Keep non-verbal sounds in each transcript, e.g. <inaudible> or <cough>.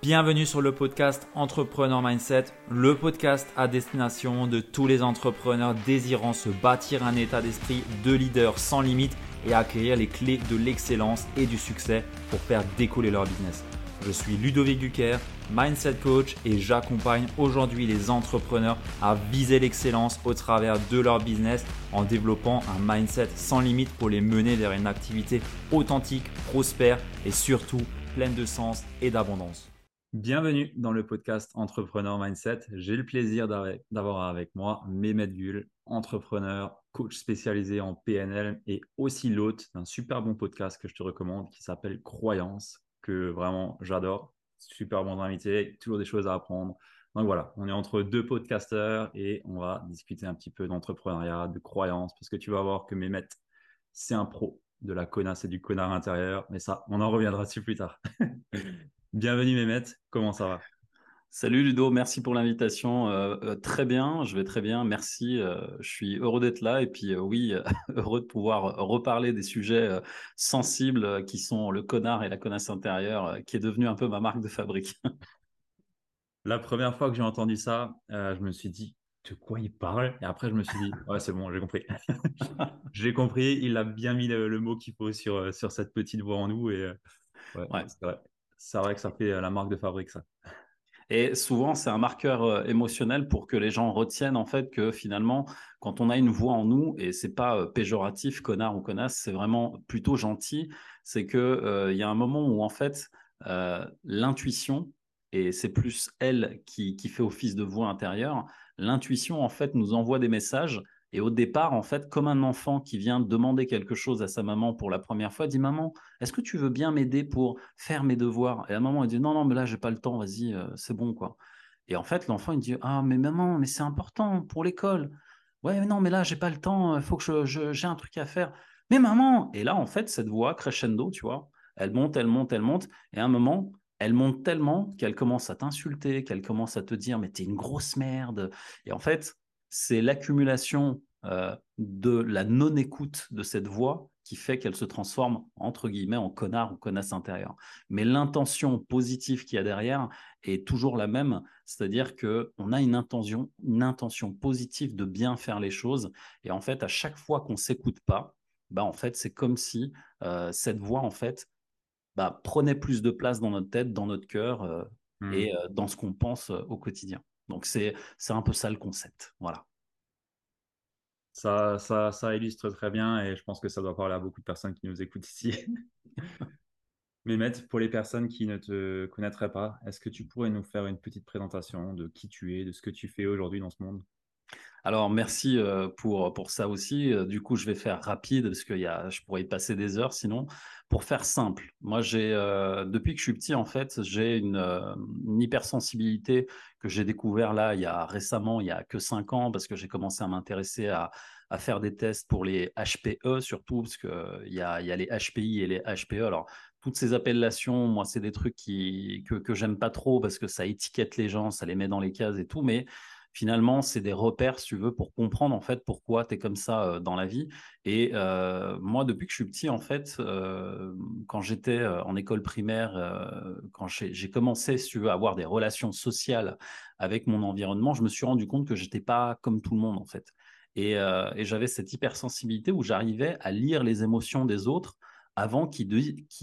Bienvenue sur le podcast Entrepreneur Mindset, le podcast à destination de tous les entrepreneurs désirant se bâtir un état d'esprit de leader sans limite et acquérir les clés de l'excellence et du succès pour faire décoller leur business. Je suis Ludovic Duquer, Mindset Coach et j'accompagne aujourd'hui les entrepreneurs à viser l'excellence au travers de leur business en développant un mindset sans limite pour les mener vers une activité authentique, prospère et surtout pleine de sens et d'abondance. Bienvenue dans le podcast Entrepreneur Mindset. J'ai le plaisir d'avoir avec moi Mehmet Gül, entrepreneur, coach spécialisé en PNL et aussi l'hôte d'un super bon podcast que je te recommande qui s'appelle Croyance, que vraiment j'adore. Super bon invité, toujours des choses à apprendre. Donc voilà, on est entre deux podcasteurs et on va discuter un petit peu d'entrepreneuriat, de croyance, parce que tu vas voir que Mehmet, c'est un pro de la connasse et du connard intérieur, mais ça, on en reviendra dessus plus tard. <laughs> Bienvenue Mehmet, comment ça va? Salut Ludo, merci pour l'invitation. Euh, euh, très bien, je vais très bien, merci. Euh, je suis heureux d'être là. Et puis oui, <laughs> heureux de pouvoir reparler des sujets sensibles qui sont le connard et la connasse intérieure, qui est devenu un peu ma marque de fabrique. <laughs> la première fois que j'ai entendu ça, je me suis dit de quoi il parle? Et après je me suis dit ouais c'est bon j'ai compris. <laughs> J'ai compris. Il a bien mis le, mot qu'il faut sur sur cette petite voix en nous. Et ouais. c'est vrai c'est vrai que ça fait euh, la marque de fabrique, ça. Et souvent, c'est un marqueur euh, émotionnel pour que les gens retiennent en fait que finalement, quand on a une voix en nous, et c'est pas euh, péjoratif, connard ou connasse, c'est vraiment plutôt gentil, c'est que il y a un moment où en fait l'intuition, et c'est plus elle qui, qui fait office de voix intérieure, l'intuition en fait nous envoie des messages et au départ, en fait, comme un enfant qui vient demander quelque chose à sa maman pour la première fois, dit Maman, est-ce que tu veux bien m'aider pour faire mes devoirs? Et la maman, elle dit Non, non, mais là, j'ai pas le temps, vas-y, euh, c'est bon, quoi. Et en fait, l'enfant, il dit Ah, mais maman, mais c'est important pour l'école. Ouais, mais non, mais là, j'ai pas le temps, il faut que j'ai un truc à faire. Mais maman Et là, en fait, cette voix crescendo, tu vois, elle monte, elle monte, elle monte. Et à un moment, elle monte tellement qu'elle commence à t'insulter, qu'elle commence à te dire Mais t'es une grosse merde. Et en fait, c'est l'accumulation euh, de la non-écoute de cette voix qui fait qu'elle se transforme entre guillemets en connard ou connasse intérieure. Mais l'intention positive qu'il y a derrière est toujours la même, c'est-à-dire que on a une intention, une intention positive de bien faire les choses, et en fait à chaque fois qu'on s'écoute pas, bah en fait c'est comme si euh, cette voix en fait bah, prenait plus de place dans notre tête, dans notre cœur euh, mmh. et dans ce qu'on pense au quotidien. Donc c'est un peu ça le concept. Voilà. Ça, ça, ça, illustre très bien et je pense que ça doit parler à beaucoup de personnes qui nous écoutent ici. <laughs> Mehmet, pour les personnes qui ne te connaîtraient pas, est-ce que tu pourrais nous faire une petite présentation de qui tu es, de ce que tu fais aujourd'hui dans ce monde? Alors, merci euh, pour, pour ça aussi. Euh, du coup, je vais faire rapide parce que y a, je pourrais y passer des heures sinon. Pour faire simple, moi, j'ai euh, depuis que je suis petit, en fait, j'ai une, hypersensibilité que j'ai découvert là, il y a récemment, il y a que cinq ans, parce que j'ai commencé à m'intéresser à, à, faire des tests pour les HPE, surtout, parce qu'il y a, y a les HPI et les HPE. Alors, toutes ces appellations, moi, c'est des trucs qui, que, que j'aime pas trop parce que ça étiquette les gens, ça les met dans les cases et tout, mais finalement, c'est des repères, si tu veux, pour comprendre en fait pourquoi tu es comme ça euh, dans la vie. Et euh, moi, depuis que je suis petit, en fait, euh, quand j'étais en école primaire, quand j'ai commencé, si tu veux, à avoir des relations sociales avec mon environnement, je me suis rendu compte que j'étais pas comme tout le monde, en fait. Et, et j'avais cette hypersensibilité où j'arrivais à lire les émotions des autres avant qu'ils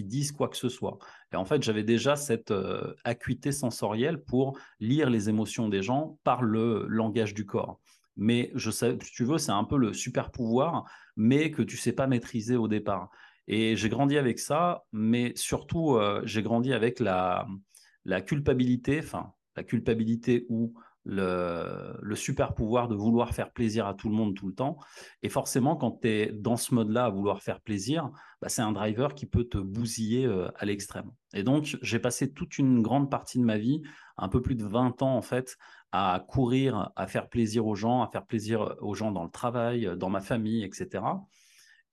disent quoi que ce soit. Et en fait, j'avais déjà cette euh, acuité sensorielle pour lire les émotions des gens par le langage du corps. Mais je sais, si tu veux, c'est un peu le super pouvoir, mais que tu sais pas maîtriser au départ. Et j'ai grandi avec ça, mais surtout, euh, j'ai grandi avec la, culpabilité, enfin, la culpabilité ou le, super pouvoir de vouloir faire plaisir à tout le monde tout le temps. Et forcément, quand tu es dans ce mode-là à vouloir faire plaisir, bah, c'est un driver qui peut te bousiller euh, à l'extrême. Et donc, j'ai passé toute une grande partie de ma vie, un peu plus de 20 ans en fait, à courir, à faire plaisir aux gens, à faire plaisir aux gens dans le travail, dans ma famille, etc.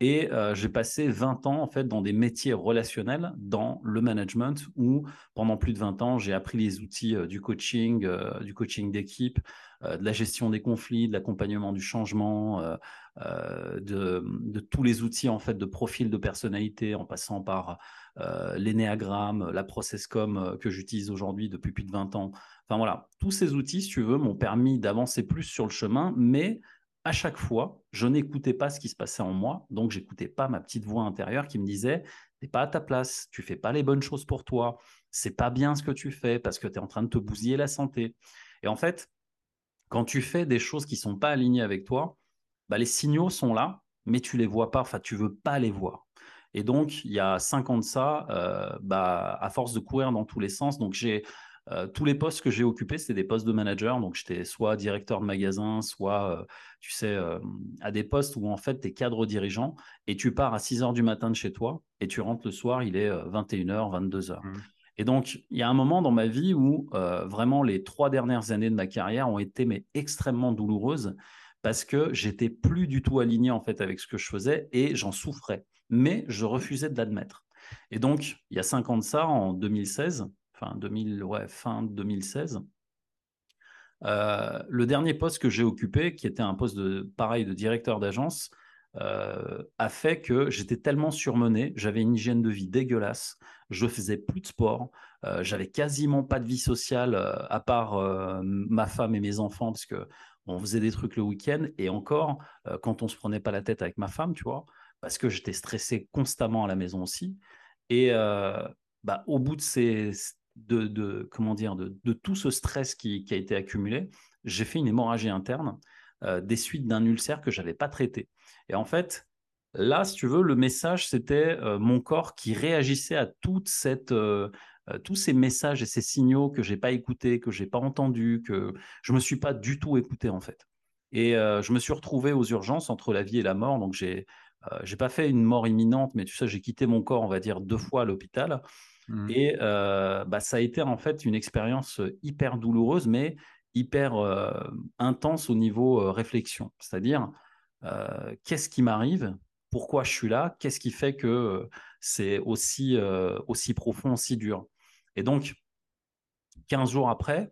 Et j'ai passé 20 ans en fait dans des métiers relationnels, dans le management, où pendant plus de 20 ans, j'ai appris les outils du coaching, du coaching d'équipe, de la gestion des conflits, de l'accompagnement du changement, de, tous les outils en fait de profil de personnalité, en passant par euh, l'énéagramme, la processcom euh, que j'utilise aujourd'hui depuis plus de 20 ans. Enfin voilà, tous ces outils, si tu veux, m'ont permis d'avancer plus sur le chemin, mais à chaque fois, je n'écoutais pas ce qui se passait en moi, donc j'écoutais pas ma petite voix intérieure qui me disait t'es pas à ta place, tu fais pas les bonnes choses pour toi, c'est pas bien ce que tu fais parce que tu es en train de te bousiller la santé. Et en fait, quand tu fais des choses qui sont pas alignées avec toi, bah, les signaux sont là, mais tu les vois pas, enfin tu veux pas les voir. Et donc, il y a cinq ans de ça, euh, bah, à force de courir dans tous les sens, donc j'ai euh, tous les postes que j'ai occupés, c'était des postes de manager. Donc, j'étais soit directeur de magasin, soit, euh, tu sais, à des postes où en fait, tu es cadre dirigeant et tu pars à 6 heures du matin de chez toi et tu rentres le soir, il est 21h, 22h. Mmh. Et donc, il y a un moment dans ma vie où vraiment les trois dernières années de ma carrière ont été mais extrêmement douloureuses parce que j'étais plus du tout aligné en fait avec ce que je faisais et j'en souffrais mais je refusais de l'admettre. Et donc, il y a cinq ans de ça, en 2016, enfin 2000, ouais, fin 2016, euh, le dernier poste que j'ai occupé, qui était un poste de pareil de directeur d'agence, euh, a fait que j'étais tellement surmené, j'avais une hygiène de vie dégueulasse, je faisais plus de sport, euh, j'avais quasiment pas de vie sociale à part ma femme et mes enfants parce que on faisait des trucs le week-end et encore quand on se prenait pas la tête avec ma femme, tu vois parce que j'étais stressé constamment à la maison aussi. Et euh, bah, au bout de ces de, comment dire de, tout ce stress qui, a été accumulé, j'ai fait une hémorragie interne euh, des suites d'un ulcère que j'avais pas traité. Et en fait, là, si tu veux, le message c'était euh, mon corps qui réagissait à toute cette tous ces messages et ces signaux que j'ai pas écoutés, que j'ai pas entendus, que je me suis pas du tout écouté en fait. Et je me suis retrouvé aux urgences entre la vie et la mort. Donc j'ai euh, j'ai pas fait une mort imminente, mais tu sais, j'ai quitté mon corps, on va dire, deux fois à l'hôpital. Mmh. Et euh, bah, ça a été en fait une expérience hyper douloureuse, mais hyper euh, intense au niveau réflexion. C'est-à-dire, qu'est-ce qui m'arrive? Pourquoi je suis là? Qu'est-ce qui fait que c'est aussi, aussi profond, aussi dur? Et donc, 15 jours après,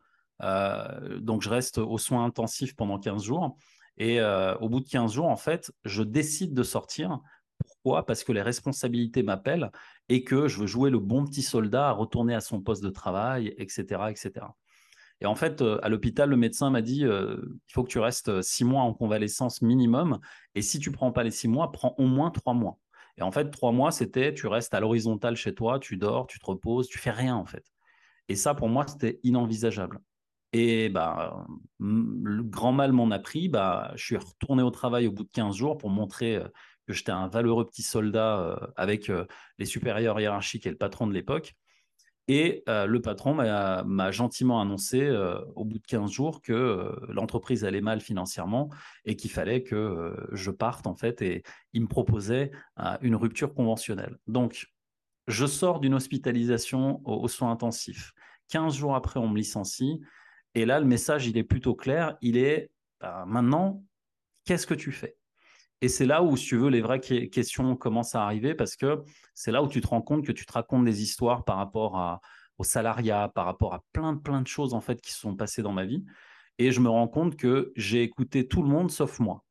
donc je reste aux soins intensifs pendant 15 jours. Et euh, au bout de 15 jours, en fait, je décide de sortir. Pourquoi? Parce que les responsabilités m'appellent et que je veux jouer le bon petit soldat à retourner à son poste de travail, etc. etc. Et en fait, euh, à l'hôpital, le médecin m'a dit euh, il faut que tu restes six mois en convalescence minimum. Et si tu prends pas les six mois, prends au moins trois mois. Et en fait, trois mois, c'était tu restes à l'horizontale chez toi, tu dors, tu te reposes, tu fais rien en fait. Et ça, pour moi, c'était inenvisageable. Et bah, le grand mal m'en a pris. Bah, je suis retourné au travail au bout de 15 jours pour montrer euh, que j'étais un valeureux petit soldat euh, avec euh, les supérieurs hiérarchiques et le patron de l'époque. Et le patron m'a gentiment annoncé au bout de 15 jours que l'entreprise allait mal financièrement et qu'il fallait que je parte en fait. Et il me proposait une rupture conventionnelle. Donc, je sors d'une hospitalisation aux soins intensifs. 15 jours après, on me licencie. Et là, le message, il est plutôt clair. Il est bah, maintenant, qu'est-ce que tu fais? Et c'est là où, si tu veux, les vraies questions commencent à arriver parce que c'est là où tu te rends compte que tu te racontes des histoires par rapport au salariat, par rapport à plein, plein de choses en fait qui se sont passées dans ma vie. Et je me rends compte que j'ai écouté tout le monde sauf moi.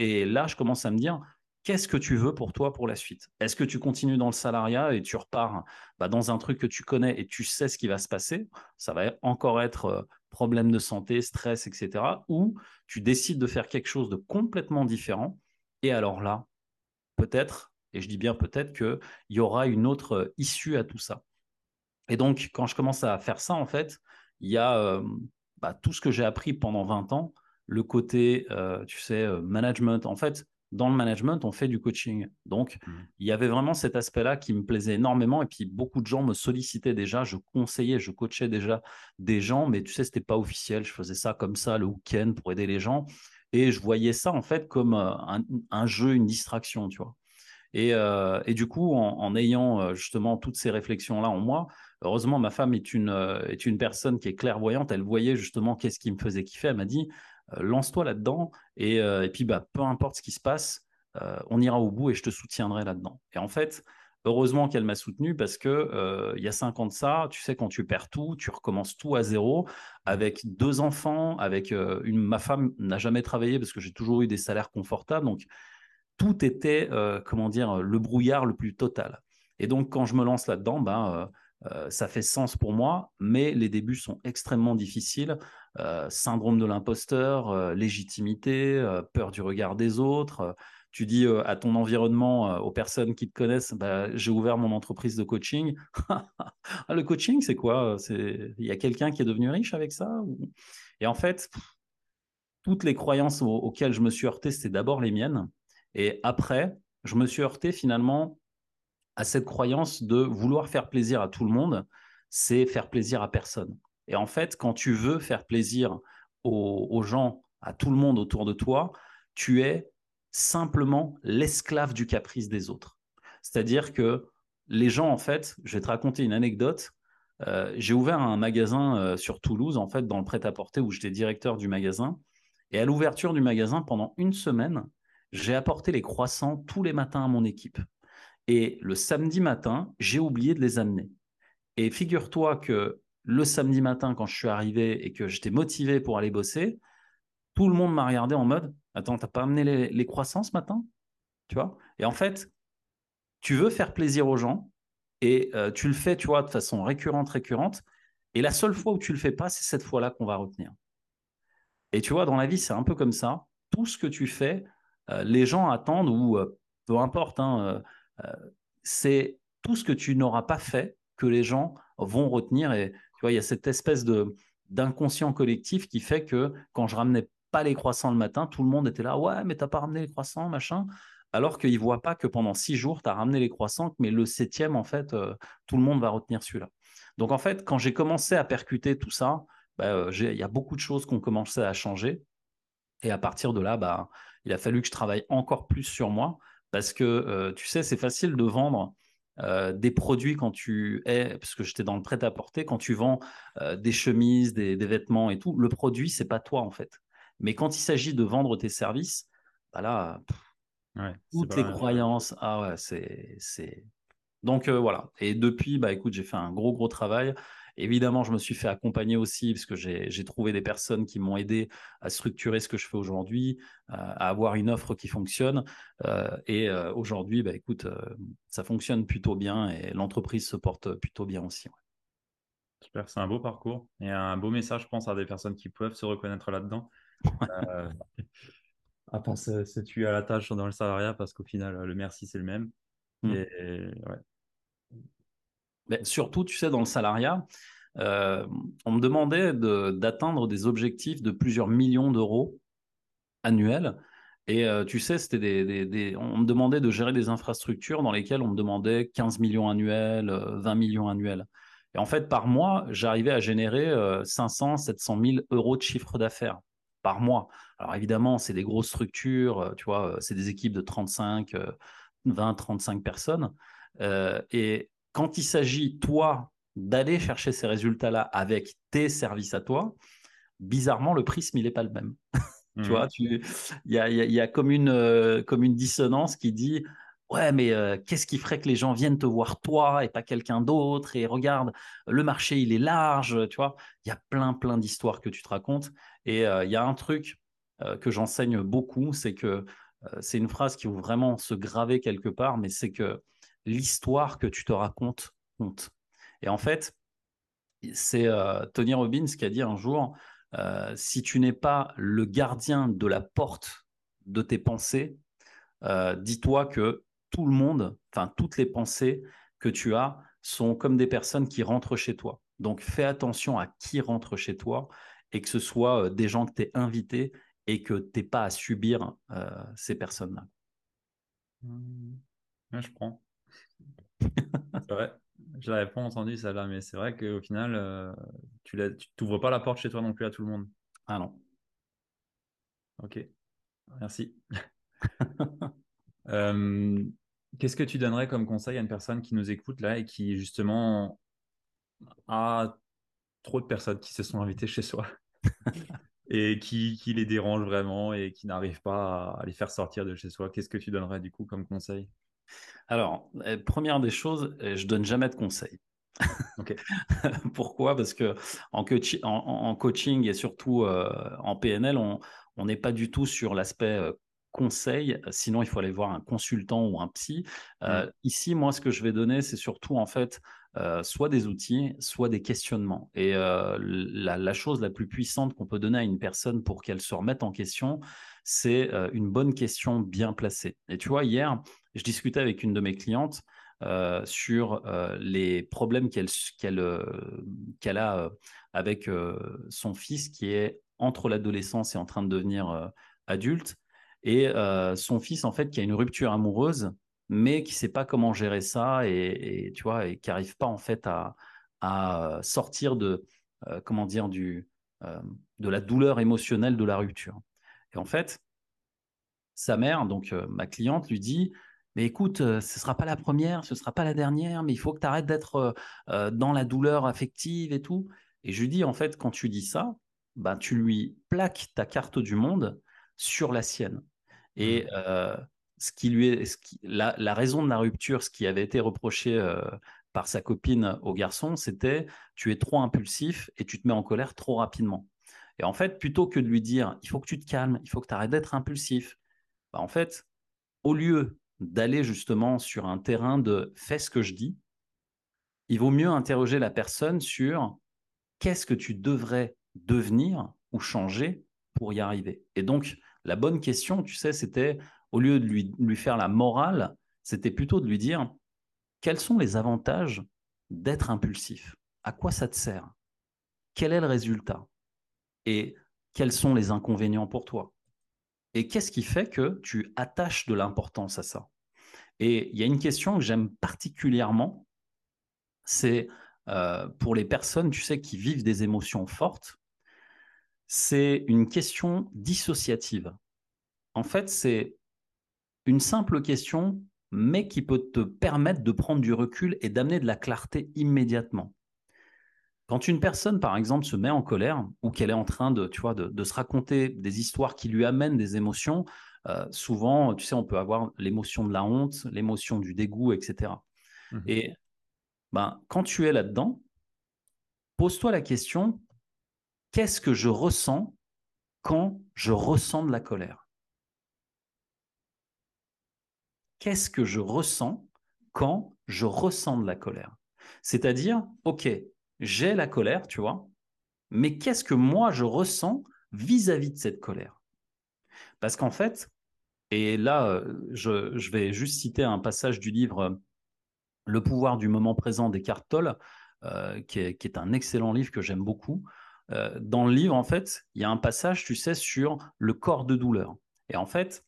Et là, je commence à me dire, qu'est-ce que tu veux pour toi pour la suite? Est-ce que tu continues dans le salariat et tu repars bah, dans un truc que tu connais et tu sais ce qui va se passer? Ça va encore être euh, problèmes de santé, stress, etc. Ou tu décides de faire quelque chose de complètement différent. Et alors là, peut-être, et je dis bien peut-être, qu'il y aura une autre euh, issue à tout ça. Et donc, quand je commence à faire ça, en fait, il y a euh, bah, tout ce que j'ai appris pendant 20 ans, le côté, euh, tu sais, management. En fait, dans le management, on fait du coaching. Donc, mmh. il y avait vraiment cet aspect-là qui me plaisait énormément. Et puis, beaucoup de gens me sollicitaient déjà. Je conseillais, je coachais déjà des gens, mais tu sais, ce n'était pas officiel. Je faisais ça comme ça le week-end pour aider les gens. Et je voyais ça, en fait, comme euh, un, jeu, une distraction, tu vois. Et, euh, du coup, en, ayant euh, justement toutes ces réflexions-là en moi, heureusement, ma femme est une, est une personne qui est clairvoyante. Elle voyait justement qu'est-ce qui me faisait kiffer. Elle m'a dit, lance-toi là-dedans et, et, puis bah, peu importe ce qui se passe, on ira au bout et je te soutiendrai là-dedans. Et en fait, heureusement qu'elle m'a soutenu parce que il y a cinq ans de ça, tu sais, quand tu perds tout, tu recommences tout à zéro avec deux enfants, avec une, ma femme n'a jamais travaillé parce que j'ai toujours eu des salaires confortables, donc tout était, comment dire, le brouillard le plus total. Et donc, quand je me lance là-dedans, ben, euh, ça fait sens pour moi, mais les débuts sont extrêmement difficiles. Euh, syndrome de l'imposteur, euh, légitimité, peur du regard des autres. Tu dis à ton environnement, aux personnes qui te connaissent, bah, j'ai ouvert mon entreprise de coaching. <laughs> Le coaching, c'est quoi Il y a quelqu'un qui est devenu riche avec ça Et en fait, toutes les croyances auxquelles je me suis heurté, c'était d'abord les miennes. Et après, je me suis heurté finalement à cette croyance de vouloir faire plaisir à tout le monde, c'est faire plaisir à personne. Et en fait, quand tu veux faire plaisir aux, gens, à tout le monde autour de toi, tu es simplement l'esclave du caprice des autres. C'est-à-dire que les gens, en fait, je vais te raconter une anecdote. Euh, j'ai ouvert un magasin euh, sur Toulouse, en fait, dans le prêt-à-porter où j'étais directeur du magasin. Et à l'ouverture du magasin, pendant une semaine, j'ai apporté les croissants tous les matins à mon équipe. Et le samedi matin, j'ai oublié de les amener. Et figure-toi que le samedi matin, quand je suis arrivé et que j'étais motivé pour aller bosser, tout le monde m'a regardé en mode Attends, t'as pas amené les, croissants ce matin? Tu vois? Et en fait, tu veux faire plaisir aux gens et euh, tu le fais, tu vois, de façon récurrente, récurrente. Et la seule fois où tu le fais pas, c'est cette fois-là qu'on va retenir. Et tu vois, dans la vie, c'est un peu comme ça. Tout ce que tu fais, euh, les gens attendent ou euh, peu importe, hein, c'est tout ce que tu n'auras pas fait que les gens vont retenir. Et tu vois, il y a cette espèce de d'inconscient collectif qui fait que quand je ramenais pas les croissants le matin, tout le monde était là, ouais, mais t'as pas ramené les croissants, machin. Alors qu'ils voient pas que pendant six jours, tu as ramené les croissants, mais le septième, en fait, euh, tout le monde va retenir celui-là. Donc, en fait, quand j'ai commencé à percuter tout ça, bah, euh, il y a beaucoup de choses qui ont commencé à changer. Et à partir de là, bah, il a fallu que je travaille encore plus sur moi parce que euh, tu sais, c'est facile de vendre des produits quand tu es, parce que j'étais dans le prêt-à-porter, quand tu vends des chemises, des, vêtements et tout, le produit, c'est pas toi en fait. Mais quand il s'agit de vendre tes services, bah là, toutes les croyances, ah ouais, c'est. Donc voilà. Et depuis, bah écoute, j'ai fait un gros, gros travail. Évidemment, je me suis fait accompagner aussi parce que j'ai trouvé des personnes qui m'ont aidé à structurer ce que je fais aujourd'hui, euh, à avoir une offre qui fonctionne. Euh, et euh, aujourd'hui, bah, écoute, ça fonctionne plutôt bien et l'entreprise se porte plutôt bien aussi. Super, c'est un beau parcours et un beau message, je pense, à des personnes qui peuvent se reconnaître là-dedans. À part se, tuer à la tâche dans le salariat parce qu'au final, le merci, c'est le même. Mmh. Et, ouais, mais surtout, tu sais, dans le salariat, euh, on me demandait d'atteindre des objectifs de plusieurs millions d'euros annuels. Et euh, tu sais, c'était des, on me demandait de gérer des infrastructures dans lesquelles on me demandait 15 millions annuels, 20 euh, millions annuels. Et en fait, par mois, j'arrivais à générer 500, 700 000 euros de chiffre d'affaires par mois. Alors évidemment, c'est des grosses structures, tu vois, c'est des équipes de 35, 20, 35 personnes. et quand il s'agit, toi, d'aller chercher ces résultats-là avec tes services à toi, bizarrement, le prisme, il n'est pas le même. <laughs> tu vois, mmh. il y a, y a, comme, une, euh, comme une dissonance qui dit Ouais, mais qu'est-ce qui ferait que les gens viennent te voir toi et pas quelqu'un d'autre Et regarde, le marché, il est large, tu vois? Il y a plein, plein d'histoires que tu te racontes. Et il y a un truc que j'enseigne beaucoup, c'est que c'est une phrase qui veut vraiment se graver quelque part, mais c'est que l'histoire que tu te racontes compte. Et en fait, c'est Tony Robbins qui a dit un jour, si tu n'es pas le gardien de la porte de tes pensées, dis-toi que tout le monde, enfin toutes les pensées que tu as sont comme des personnes qui rentrent chez toi. Donc fais attention à qui rentre chez toi et que ce soit des gens que tu es invités et que tu n'aies pas à subir ces personnes-là. Mmh. je prends c'est vrai. Je l'avais pas entendu ça là, mais c'est vrai qu'au final, euh, tu n'ouvres pas la porte chez toi non plus à tout le monde. Ah non. Ok, merci. <laughs> Euh, qu'est-ce que tu donnerais comme conseil à une personne qui nous écoute là et qui justement a trop de personnes qui se sont invitées chez soi? <laughs> Et qui, qui les dérange vraiment et qui n'arrive pas à les faire sortir de chez soi? Qu'est-ce que tu donnerais du coup comme conseil? Alors, euh, première des choses, euh, je donne jamais de conseils. <laughs> Pourquoi? Parce que en, en, coaching et surtout euh, en PNL, on n'est pas du tout sur l'aspect conseil. Sinon, il faut aller voir un consultant ou un psy. Mmh. Ici, moi, ce que je vais donner, c'est surtout en fait euh, soit des outils, soit des questionnements. Et euh, la, chose la plus puissante qu'on peut donner à une personne pour qu'elle se remette en question, c'est euh, une bonne question bien placée. Et tu vois, hier, je discutais avec une de mes clientes sur les problèmes qu'elle qu'elle a avec son fils qui est entre l'adolescence et en train de devenir adulte. Et son fils, en fait, qui a une rupture amoureuse mais qui sait pas comment gérer ça et, tu vois et qui arrive pas en fait à, sortir de euh, comment dire du euh, de la douleur émotionnelle de la rupture. Et en fait, sa mère, donc euh, ma cliente, lui dit mais écoute, ce sera pas la première, ce sera pas la dernière, mais il faut que tu arrêtes d'être dans la douleur affective et tout. Et je lui dis en fait quand tu dis ça, bah tu lui plaques ta carte du monde sur la sienne. Et mmh ce qui lui est, la, raison de la rupture, ce qui avait été reproché euh, par sa copine au garçon, c'était tu es trop impulsif et tu te mets en colère trop rapidement. Et en fait, plutôt que de lui dire il faut que tu te calmes, il faut que tu arrêtes d'être impulsif, bah, en fait, au lieu d'aller justement sur un terrain de fais ce que je dis, il vaut mieux interroger la personne sur qu'est-ce que tu devrais devenir ou changer pour y arriver? Et donc, la bonne question, tu sais, c'était au lieu de lui, lui faire la morale, c'était plutôt de lui dire quels sont les avantages d'être impulsif? À quoi ça te sert? Quel est le résultat? Et quels sont les inconvénients pour toi? Et qu'est-ce qui fait que tu attaches de l'importance à ça? Et il y a une question que j'aime particulièrement, c'est euh, pour les personnes, tu sais, qui vivent des émotions fortes, c'est une question dissociative. En fait, c'est une simple question, mais qui peut te permettre de prendre du recul et d'amener de la clarté immédiatement. Quand une personne, par exemple, se met en colère ou qu'elle est en train de, tu vois, de, se raconter des histoires qui lui amènent des émotions, euh, souvent, tu sais, on peut avoir l'émotion de la honte, l'émotion du dégoût, etc. Mmh et ben, quand tu es là-dedans, pose-toi la question, qu'est-ce que je ressens quand je ressens de la colère? Qu'est-ce que je ressens quand je ressens de la colère? C'est-à-dire, ok, j'ai la colère, tu vois, mais qu'est-ce que moi je ressens vis-à-vis de cette colère? Parce qu'en fait, et là, je, vais juste citer un passage du livre Le pouvoir du moment présent d'Eckhart Tolle, euh, qui, est, un excellent livre que j'aime beaucoup. Dans le livre, en fait, il y a un passage, tu sais, sur le corps de douleur. Et en fait,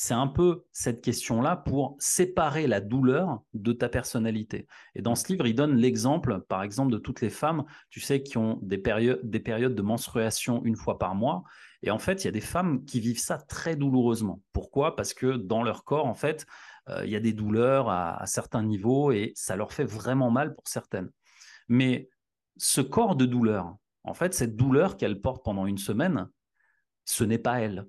c'est un peu cette question-là pour séparer la douleur de ta personnalité. Et dans ce livre, il donne l'exemple, par exemple, de toutes les femmes, tu sais, qui ont des périodes, des périodes de menstruation une fois par mois. Et en fait, il y a des femmes qui vivent ça très douloureusement. Pourquoi? Parce que dans leur corps, en fait, euh, il y a des douleurs à certains niveaux et ça leur fait vraiment mal pour certaines. Mais ce corps de douleur, en fait, cette douleur qu'elle porte pendant une semaine, ce n'est pas elle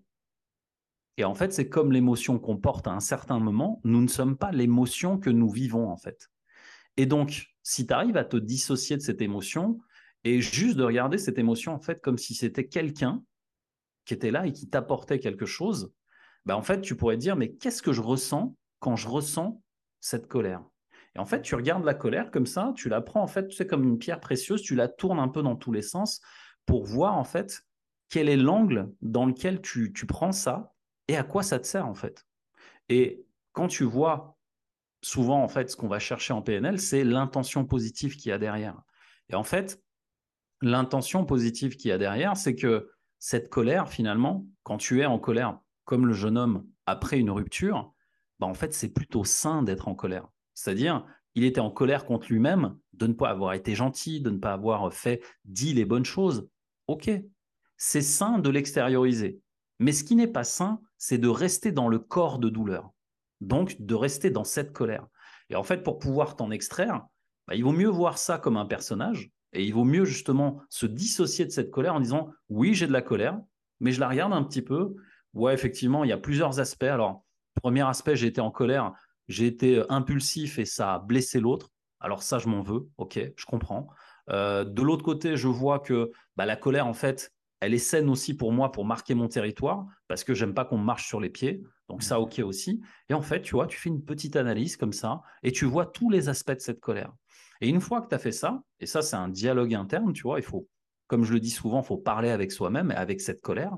et en fait, c'est comme l'émotion qu'on porte à un certain moment, nous ne sommes pas l'émotion que nous vivons en fait. Et donc, si tu arrives à te dissocier de cette émotion et juste de regarder cette émotion en fait comme si c'était quelqu'un qui était là et qui t'apportait quelque chose, bah en fait, tu pourrais dire mais qu'est-ce que je ressens quand je ressens cette colère? Et en fait, tu regardes la colère comme ça, tu la prends en fait, tu sais comme une pierre précieuse, tu la tournes un peu dans tous les sens pour voir en fait quel est l'angle dans lequel tu, prends ça et à quoi ça te sert en fait. Et quand tu vois souvent en fait ce qu'on va chercher en PNL, c'est l'intention positive qu'il y a derrière. Et en fait, l'intention positive qu'il y a derrière, c'est que cette colère finalement, quand tu es en colère comme le jeune homme après une rupture, bah c'est plutôt sain d'être en colère. C'est-à-dire, il était en colère contre lui-même de ne pas avoir été gentil, de ne pas avoir fait, dit les bonnes choses. Ok, c'est sain de l'extérioriser. Mais ce qui n'est pas sain, c'est de rester dans le corps de douleur. Donc, de rester dans cette colère. Et en fait, pour pouvoir t'en extraire, bah, il vaut mieux voir ça comme un personnage et il vaut mieux justement se dissocier de cette colère en disant oui, j'ai de la colère, mais je la regarde un petit peu. Ouais, effectivement, il y a plusieurs aspects. Alors, premier aspect, j'ai été en colère, j'ai été impulsif et ça a blessé l'autre. Alors ça, je m'en veux, ok, je comprends. Euh, de l'autre côté, je vois que bah, la colère, en fait, elle est saine aussi pour moi pour marquer mon territoire parce que j'aime pas qu'on marche sur les pieds. Donc ça, ok aussi. Et en fait, tu vois, tu fais une petite analyse comme ça et tu vois tous les aspects de cette colère. Et une fois que tu as fait ça, et ça, c'est un dialogue interne, tu vois, il faut, comme je le dis souvent, il faut parler avec soi-même et avec cette colère.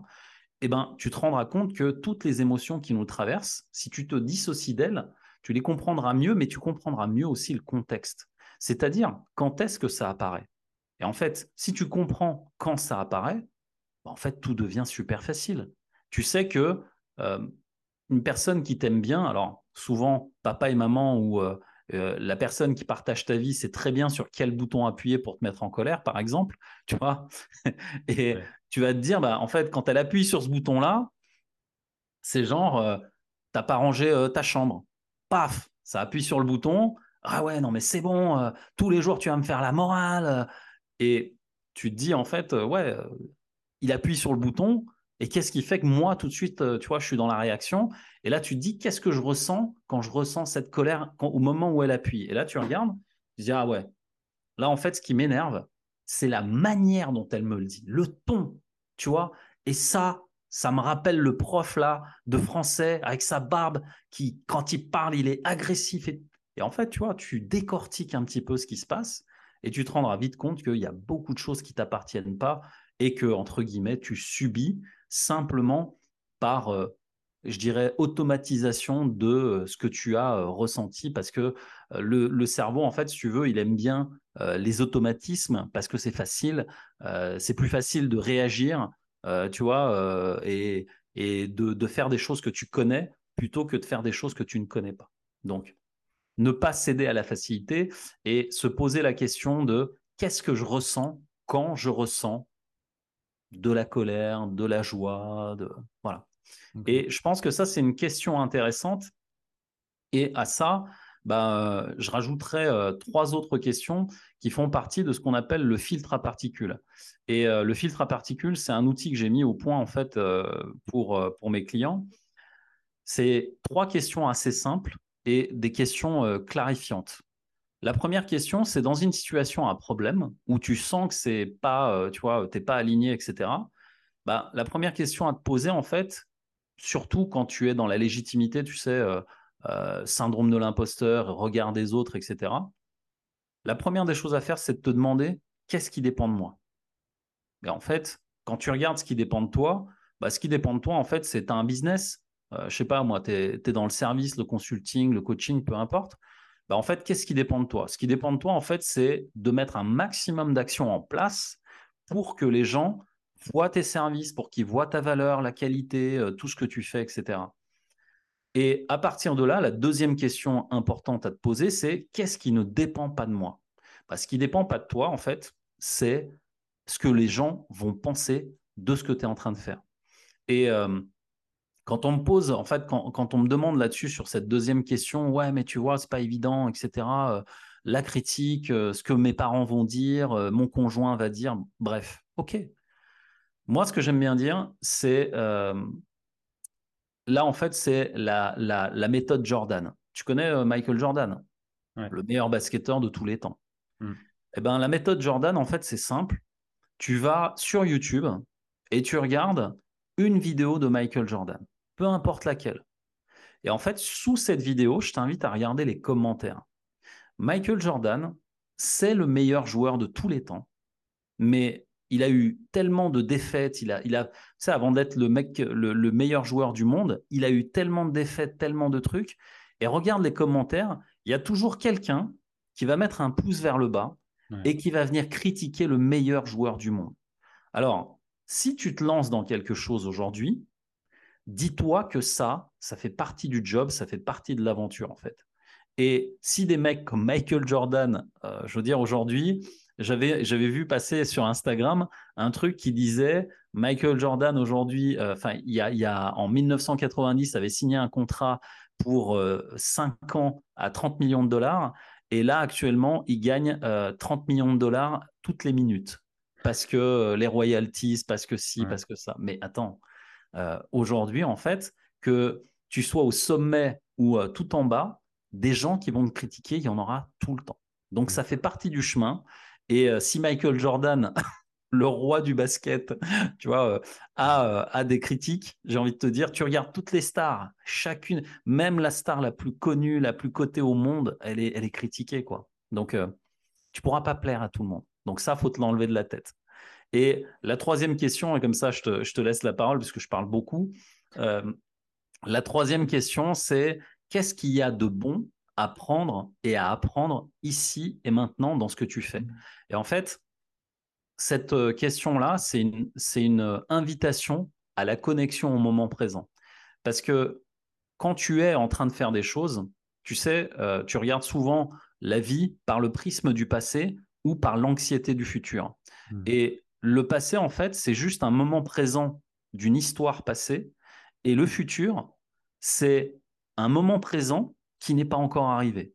Eh ben, tu te rendras compte que toutes les émotions qui nous traversent, si tu te dissocies d'elles, tu les comprendras mieux, mais tu comprendras mieux aussi le contexte. C'est-à-dire, quand est-ce que ça apparaît? Et en fait, si tu comprends quand ça apparaît, bah, en fait, tout devient super facile. Tu sais que euh, une personne qui t'aime bien, alors souvent, papa et maman ou euh, euh, la personne qui partage ta vie sait très bien sur quel bouton appuyer pour te mettre en colère, par exemple, <laughs> tu vois? et tu vas te dire, bah, en fait, quand elle appuie sur ce bouton-là, c'est genre, tu t'as pas rangé ta chambre. Paf, ça appuie sur le bouton, ah ouais, non, mais c'est bon, euh, tous les jours, tu vas me faire la morale. Euh. Et tu te dis, en fait, euh, ouais, il appuie sur le bouton. Et qu'est-ce qui fait que moi, tout de suite, tu vois, je suis dans la réaction? Et là, tu te dis, qu'est-ce que je ressens quand je ressens cette colère au moment où elle appuie? Et là, tu regardes, tu te dis, ah ouais, là, en fait, ce qui m'énerve, c'est la manière dont elle me le dit, le ton, tu vois? Et ça, ça me rappelle le prof là de français avec sa barbe qui, quand il parle, il est agressif et en fait, tu vois, tu décortiques un petit peu ce qui se passe et tu te rendras vite compte qu'il y a beaucoup de choses qui t'appartiennent pas et que, entre guillemets, tu subis simplement par, euh, je dirais, automatisation de euh, ce que tu as euh, ressenti parce que le, cerveau, en fait, si tu veux, il aime bien les automatismes parce que c'est facile, c'est plus facile de réagir, tu vois, et, et de, de faire des choses que tu connais plutôt que de faire des choses que tu ne connais pas. Donc, ne pas céder à la facilité et se poser la question de qu'est-ce que je ressens quand je ressens de la colère, de la joie, de voilà. Et je pense que ça c'est une question intéressante. Et à ça, bah, je rajouterai euh, trois autres questions qui font partie de ce qu'on appelle le filtre à particules. Et euh, le filtre à particules, c'est un outil que j'ai mis au point en fait euh, pour, pour mes clients. C'est trois questions assez simples et des questions euh, clarifiantes. La première question, c'est dans une situation à problème où tu sens que c'est pas, euh, tu vois, t'es pas aligné, etc. Bah, la première question à te poser, en fait, surtout quand tu es dans la légitimité, tu sais, euh, syndrome de l'imposteur, regard des autres, etc. La première des choses à faire, c'est de te demander qu'est-ce qui dépend de moi? En fait, quand tu regardes ce qui dépend de toi, bah, ce qui dépend de toi, en fait, c'est un business, euh, je sais pas, moi, tu es, dans le service, le consulting, le coaching, peu importe. Bah, en fait, qu'est-ce qui dépend de toi? Ce qui dépend de toi, en fait, c'est de mettre un maximum d'actions en place pour que les gens voient tes services, pour qu'ils voient ta valeur, la qualité, euh, tout ce que tu fais, etc. Et à partir de là, la deuxième question importante à te poser, c'est qu'est-ce qui ne dépend pas de moi? Ce qui ne dépend pas de toi, en fait, c'est ce que les gens vont penser de ce que tu es en train de faire. Et euh, quand on me pose, en fait, quand, on me demande là-dessus sur cette deuxième question, ouais, mais tu vois, c'est pas évident, etc. Euh, la critique, euh, ce que mes parents vont dire, mon conjoint va dire, bref, ok. Moi, ce que j'aime bien dire, c'est là, en fait, c'est la, la, méthode Jordan. Tu connais Michael Jordan, le meilleur basketteur de tous les temps. Hmm. Eh ben, la méthode Jordan, en fait, c'est simple. Tu vas sur YouTube et tu regardes une vidéo de Michael Jordan peu importe laquelle. Et en fait, sous cette vidéo, je t'invite à regarder les commentaires. Michael Jordan, c'est le meilleur joueur de tous les temps, mais il a eu tellement de défaites. Il a, il a, ça, avant d'être le mec, le, meilleur joueur du monde, il a eu tellement de défaites, tellement de trucs. Et regarde les commentaires, il y a toujours quelqu'un qui va mettre un pouce vers le bas et qui va venir critiquer le meilleur joueur du monde. Alors, si tu te lances dans quelque chose aujourd'hui, dis-toi que ça, ça fait partie du job, ça fait partie de l'aventure en fait. Et si des mecs comme Michael Jordan, euh, je veux dire aujourd'hui, j'avais j'avais vu passer sur Instagram un truc qui disait Michael Jordan aujourd'hui, euh, enfin il y a, y a en 1990 avait signé un contrat pour 5 euh, ans à 30 millions de dollars et là actuellement il gagne 30 millions de dollars toutes les minutes. parce que les royalties, parce que si, parce que ça. Mais attends, aujourd'hui, en fait, que tu sois au sommet ou tout en bas, des gens qui vont te critiquer, il y en aura tout le temps. Donc mmh. ça fait partie du chemin. Et si Michael Jordan <laughs> le roi du basket, <laughs> tu vois, euh, euh, a, des critiques. J'ai envie de te dire, tu regardes toutes les stars, chacune, même la star la plus connue, la plus cotée au monde, elle est, critiquée, quoi. Donc, euh, tu pourras pas plaire à tout le monde. Donc ça, faut te l'enlever de la tête. Et la troisième question, et comme ça, je te, je te laisse la parole parce que je parle beaucoup. la troisième question, c'est qu'est-ce qu'il y a de bon à prendre et à apprendre ici et maintenant dans ce que tu fais. Mmh. Et en fait, cette euh, question-là, c'est une, euh, invitation à la connexion au moment présent. Parce que quand tu es en train de faire des choses, tu sais, euh, tu regardes souvent la vie par le prisme du passé ou par l'anxiété du futur. Mmh. Et le passé, en fait, c'est juste un moment présent d'une histoire passée. Et le futur, c'est un moment présent qui n'est pas encore arrivé.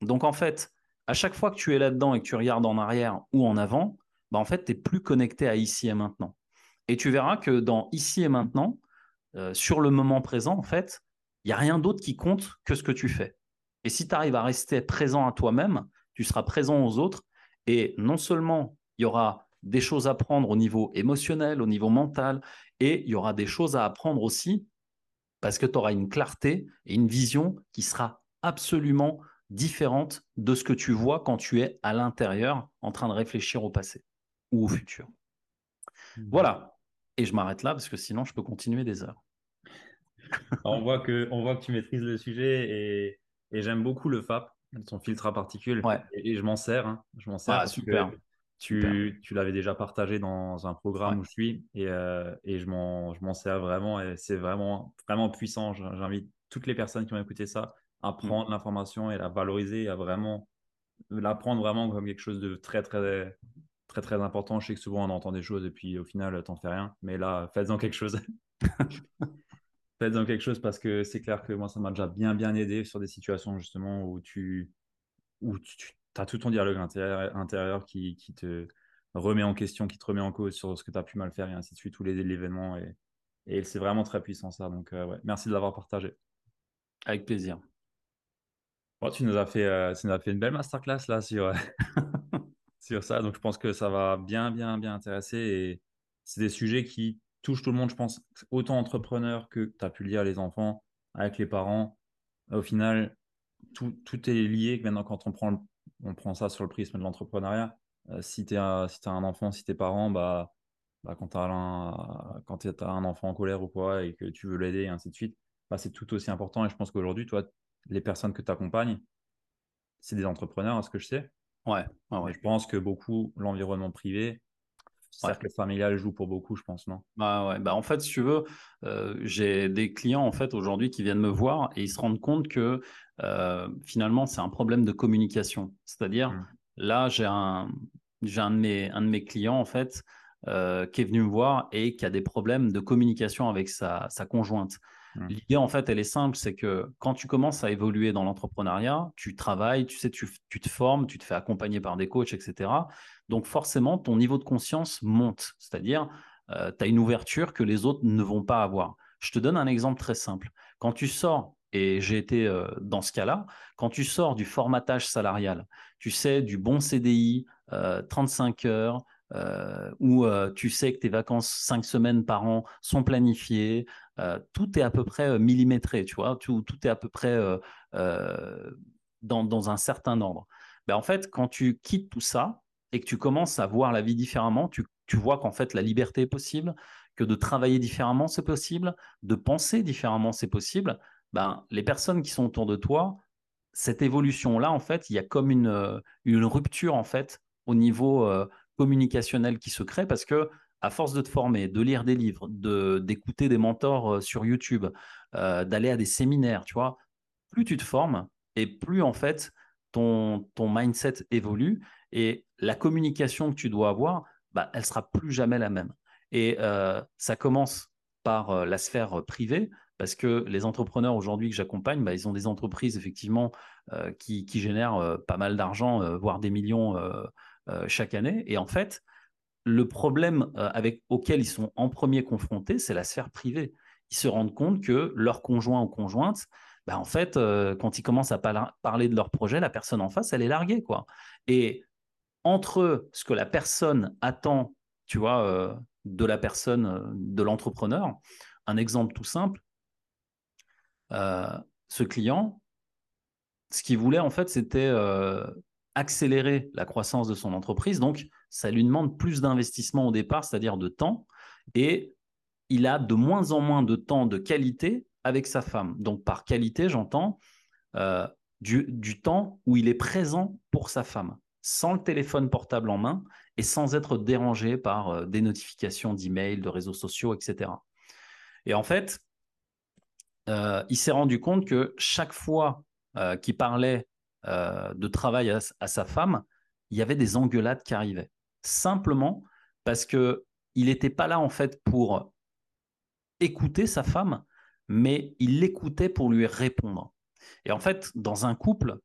Donc, en fait, à chaque fois que tu es là-dedans et que tu regardes en arrière ou en avant, bah, en fait, tu n'es plus connecté à ici et maintenant. Et tu verras que dans ici et maintenant, euh, sur le moment présent, en fait, il n'y a rien d'autre qui compte que ce que tu fais. Et si tu arrives à rester présent à toi-même, tu seras présent aux autres. Et non seulement il y aura des choses à apprendre au niveau émotionnel, au niveau mental, et il y aura des choses à apprendre aussi parce que tu auras une clarté et une vision qui sera absolument différente de ce que tu vois quand tu es à l'intérieur en train de réfléchir au passé ou au futur. Mmh. Voilà. Et je m'arrête là parce que sinon, je peux continuer des heures. on, voit que, on voit que tu maîtrises le sujet et, et j'aime beaucoup le FAP, son filtre à particules. Ouais. Et, je m'en sers. Hein. Je m'en sers. Ah, super. Tu, tu l'avais déjà partagé dans un programme où je suis et, euh, et je m'en sers vraiment et c'est vraiment, vraiment puissant. J'invite toutes les personnes qui ont écouté ça à mmh. prendre l'information et la valoriser, à vraiment la prendre vraiment comme quelque chose de très, très, très très important. Je sais que souvent on entend des choses et puis au final t'en fais rien. Mais là, faites-en quelque chose. <laughs> faites-en quelque chose parce que c'est clair que moi ça m'a déjà bien bien aidé sur des situations justement où tu où tu, as tout ton dialogue intérieur, intérieur qui, qui, te remet en question, qui te remet en cause sur ce que tu as pu mal faire et ainsi de suite, tous les événements. Et, et c'est vraiment très puissant ça. Donc euh, ouais, merci de l'avoir partagé. Avec plaisir. Bon, tu nous as fait, euh, tu nous as fait une belle masterclass là sur, <laughs> sur ça. Donc, je pense que ça va bien, bien, bien intéresser. Et c'est des sujets qui touchent tout le monde, je pense, autant entrepreneurs que tu as pu le dire, les enfants, avec les parents. Au final, tout, tout est lié. Maintenant, quand on prend, on prend ça sur le prisme de l'entrepreneuriat, euh, si tu si un enfant, si tes parents, bah, bah, quand tu as, as un enfant en colère ou quoi et que tu veux l'aider et ainsi de suite, bah, c'est tout aussi important. Et je pense qu'aujourd'hui, toi, les personnes que tu accompagnes, c'est des entrepreneurs, à ce que je sais. Ouais, Je pense que beaucoup, l'environnement privé, cercle familial joue pour beaucoup, je pense, non? Bah ouais. bah En fait, si tu veux, euh, j'ai des clients en fait aujourd'hui qui viennent me voir et ils se rendent compte que euh, finalement, c'est un problème de communication. C'est-à-dire, mmh. là, j'ai un, j'ai un, de mes, un de mes clients en fait euh, qui est venu me voir et qui a des problèmes de communication avec sa, sa conjointe. Mmh. L'idée, en fait, elle est simple, c'est que quand tu commences à évoluer dans l'entrepreneuriat, tu travailles, tu sais, tu, te formes, tu te fais accompagner par des coachs, etc. Donc forcément, ton niveau de conscience monte, c'est-à-dire, euh, tu as une ouverture que les autres ne vont pas avoir. Je te donne un exemple très simple. Quand tu sors, et j'ai été euh, dans ce cas-là, quand tu sors du formatage salarial, tu sais, du bon CDI, 35 euh, heures, euh, où euh, tu sais que tes vacances cinq semaines par an sont planifiées, euh, tout est à peu près millimétré, tu vois, tout, est à peu près dans, un certain ordre. Ben, en fait, quand tu quittes tout ça et que tu commences à voir la vie différemment, tu, vois qu'en fait la liberté est possible, que de travailler différemment c'est possible, de penser différemment c'est possible. Ben, les personnes qui sont autour de toi, cette évolution-là, en fait, il y a comme une, une rupture en fait au niveau communicationnel qui se crée parce que à force de te former, de lire des livres, d'écouter des mentors euh, sur YouTube, euh, d'aller à des séminaires, tu vois, plus tu te formes et plus en fait ton, ton mindset évolue et la communication que tu dois avoir, bah, elle sera plus jamais la même. Et euh, ça commence par la sphère privée, parce que les entrepreneurs aujourd'hui que j'accompagne, bah, ils ont des entreprises effectivement qui, qui, génèrent pas mal d'argent, voire des millions chaque année. Et en fait, le problème avec, auquel ils sont en premier confrontés, c'est la sphère privée. Ils se rendent compte que leur conjoint ou conjointe, bah, en fait, quand ils commencent à parler de leur projet, la personne en face, elle est larguée. quoi. Et entre ce que la personne attend, tu vois, de la personne, de l'entrepreneur, un exemple tout simple, ce client, ce qu'il voulait en fait, c'était accélérer la croissance de son entreprise. Donc, ça lui demande plus d'investissement au départ, c'est-à-dire de temps. Et il a de moins en moins de temps de qualité avec sa femme. Donc, par qualité, j'entends euh, du, temps où il est présent pour sa femme, sans le téléphone portable en main et sans être dérangé par euh, des notifications d'emails, de réseaux sociaux, etc. Et en fait, euh, il s'est rendu compte que chaque fois qu'il parlait de travail à, sa femme, il y avait des engueulades qui arrivaient. Simplement parce que il n'était pas là en fait pour écouter sa femme, mais il l'écoutait pour lui répondre. Et en fait, dans un couple,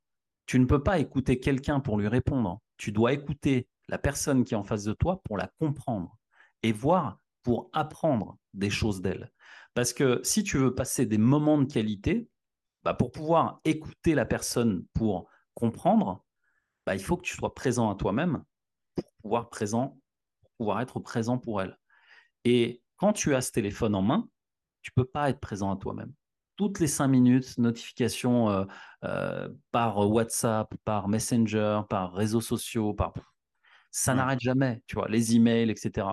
tu ne peux pas écouter quelqu'un pour lui répondre. Tu dois écouter la personne qui est en face de toi pour la comprendre et voir pour apprendre des choses d'elle. Parce que si tu veux passer des moments de qualité, bah pour pouvoir écouter la personne pour comprendre, bah il faut que tu sois présent à toi-même pour pouvoir, présent, pour pouvoir être présent pour elle. Et quand tu as ce téléphone en main, tu peux pas être présent à toi-même. Toutes les cinq minutes, notification euh, euh, par WhatsApp, par Messenger, par réseaux sociaux, par ça n'arrête jamais, tu vois, les emails, etc.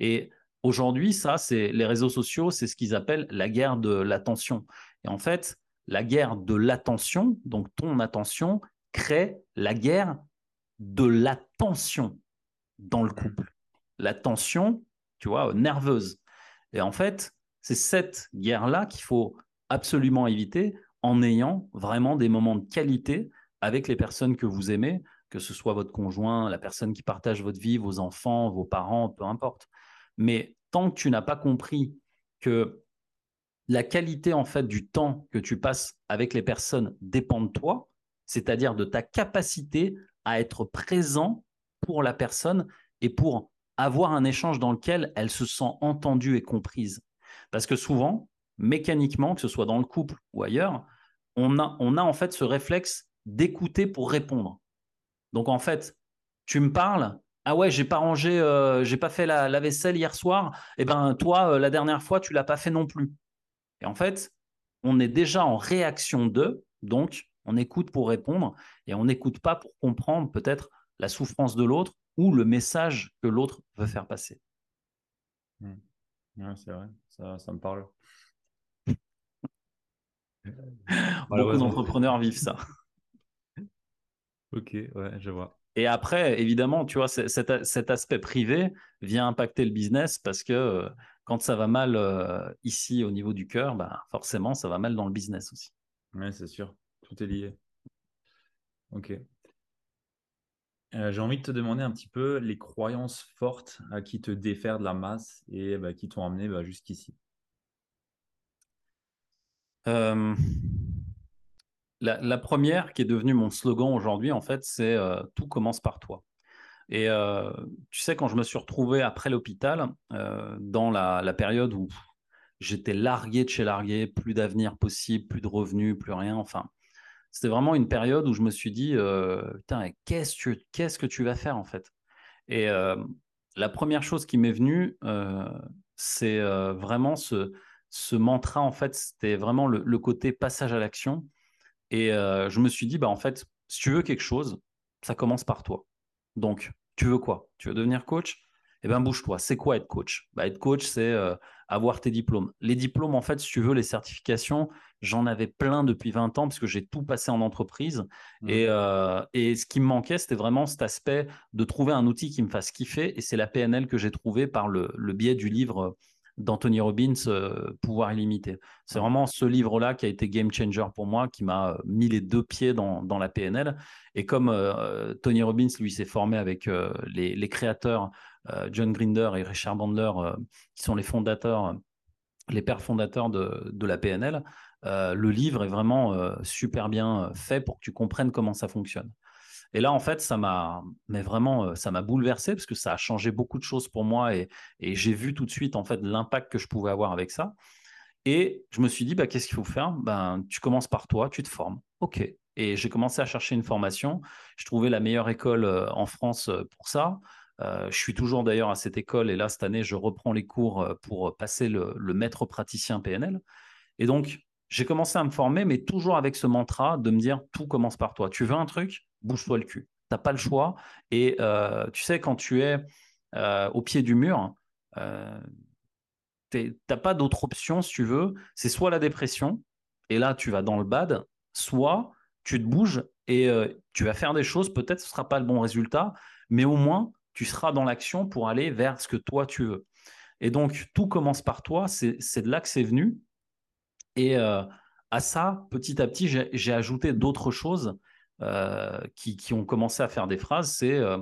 Et aujourd'hui, ça, c'est les réseaux sociaux, c'est ce qu'ils appellent la guerre de l'attention. Et en fait, la guerre de l'attention, donc ton attention, crée la guerre de l'attention dans le couple. La tension, tu vois, nerveuse. Et en fait, c'est cette guerre-là qu'il faut absolument éviter en ayant vraiment des moments de qualité avec les personnes que vous aimez, que ce soit votre conjoint, la personne qui partage votre vie, vos enfants, vos parents, peu importe. Mais tant que tu n'as pas compris que la qualité en fait du temps que tu passes avec les personnes dépend de toi, c'est-à-dire de ta capacité à être présent pour la personne et pour avoir un échange dans lequel elle se sent entendue et comprise. Parce que souvent, mécaniquement, que ce soit dans le couple ou ailleurs, on a, en fait ce réflexe d'écouter pour répondre. Donc en fait, tu me parles, ah ouais, j'ai pas rangé, euh, j'ai pas fait la, vaisselle hier soir. Et eh ben toi, euh, la dernière fois, tu l'as pas fait non plus. Et en fait, on est déjà en réaction de, donc on écoute pour répondre et on n'écoute pas pour comprendre peut-être la souffrance de l'autre ou le message que l'autre veut faire passer. Mmh. c'est vrai ça, me parle. <laughs> Beaucoup d'entrepreneurs vivent ça. Ok, ouais, je vois. Et après, évidemment, tu vois, cet, aspect privé vient impacter le business parce que euh, quand ça va mal euh, ici au niveau du cœur, bah, forcément, ça va mal dans le business aussi. Oui, c'est sûr. Tout est lié. Ok. Euh, j'ai envie de te demander un petit peu les croyances fortes à qui te défaire de la masse et bah, qui t'ont amené bah, jusqu'ici. Euh, la, première qui est devenue mon slogan aujourd'hui, en fait, c'est tout commence par toi. Et tu sais, quand je me suis retrouvé après l'hôpital, dans la, période où j'étais largué de chez largué, plus d'avenir possible, plus de revenus, plus rien, enfin, c'était vraiment une période où je me suis dit, euh, putain, qu'est-ce, que tu vas faire en fait? Et euh, la première chose qui m'est venue, euh, c'est vraiment ce, mantra, en fait, c'était vraiment le, côté passage à l'action. Et je me suis dit, bah, en fait, si tu veux quelque chose, ça commence par toi. Donc, tu veux quoi? Tu veux devenir coach? Eh bien, bouge-toi. C'est quoi être coach? Bah, Être coach, c'est avoir tes diplômes. Les diplômes, en fait, si tu veux, les certifications, j'en avais plein depuis 20 ans parce que j'ai tout passé en entreprise. Mmh. Et, euh, et, ce qui me manquait, c'était vraiment cet aspect de trouver un outil qui me fasse kiffer. Et c'est la PNL que j'ai trouvé par le, le, biais du livre d'Anthony Robbins, euh, Pouvoir illimité. C'est vraiment ce livre-là qui a été game changer pour moi, qui m'a mis les deux pieds dans, dans la PNL. Et comme euh, Tony Robbins, lui, s'est formé avec les, les, créateurs John Grinder et Richard Bandler, qui sont les fondateurs, les pères fondateurs de, de la PNL, euh, le livre est vraiment euh, super bien euh, fait pour que tu comprennes comment ça fonctionne. Et là, en fait, ça m'a, mais vraiment, euh, ça m'a bouleversé parce que ça a changé beaucoup de choses pour moi et, j'ai vu tout de suite, en fait, l'impact que je pouvais avoir avec ça. Et je me suis dit, bah, qu'est-ce qu'il faut faire? Ben, Tu commences par toi, tu te formes. OK. Et j'ai commencé à chercher une formation. Je trouvais la meilleure école euh, en France euh, pour ça. je suis toujours d'ailleurs à cette école et là, cette année, je reprends les cours pour passer le, le maître praticien PNL. Et donc, j'ai commencé à me former, mais toujours avec ce mantra de me dire tout commence par toi. Tu veux un truc? Bouge-toi le cul. Tu n'as pas le choix. Et euh, tu sais, quand tu es euh, au pied du mur, euh, tu n'as pas d'autre option, si tu veux. C'est soit la dépression, et là, tu vas dans le bad, soit tu te bouges et tu vas faire des choses. Peut-être ce sera pas le bon résultat, mais au moins, tu seras dans l'action pour aller vers ce que toi, tu veux. Et donc, tout commence par toi. C'est de là que c'est venu. Et euh, à ça, petit à petit, j'ai ajouté d'autres choses euh, qui, ont commencé à faire des phrases. C'est euh,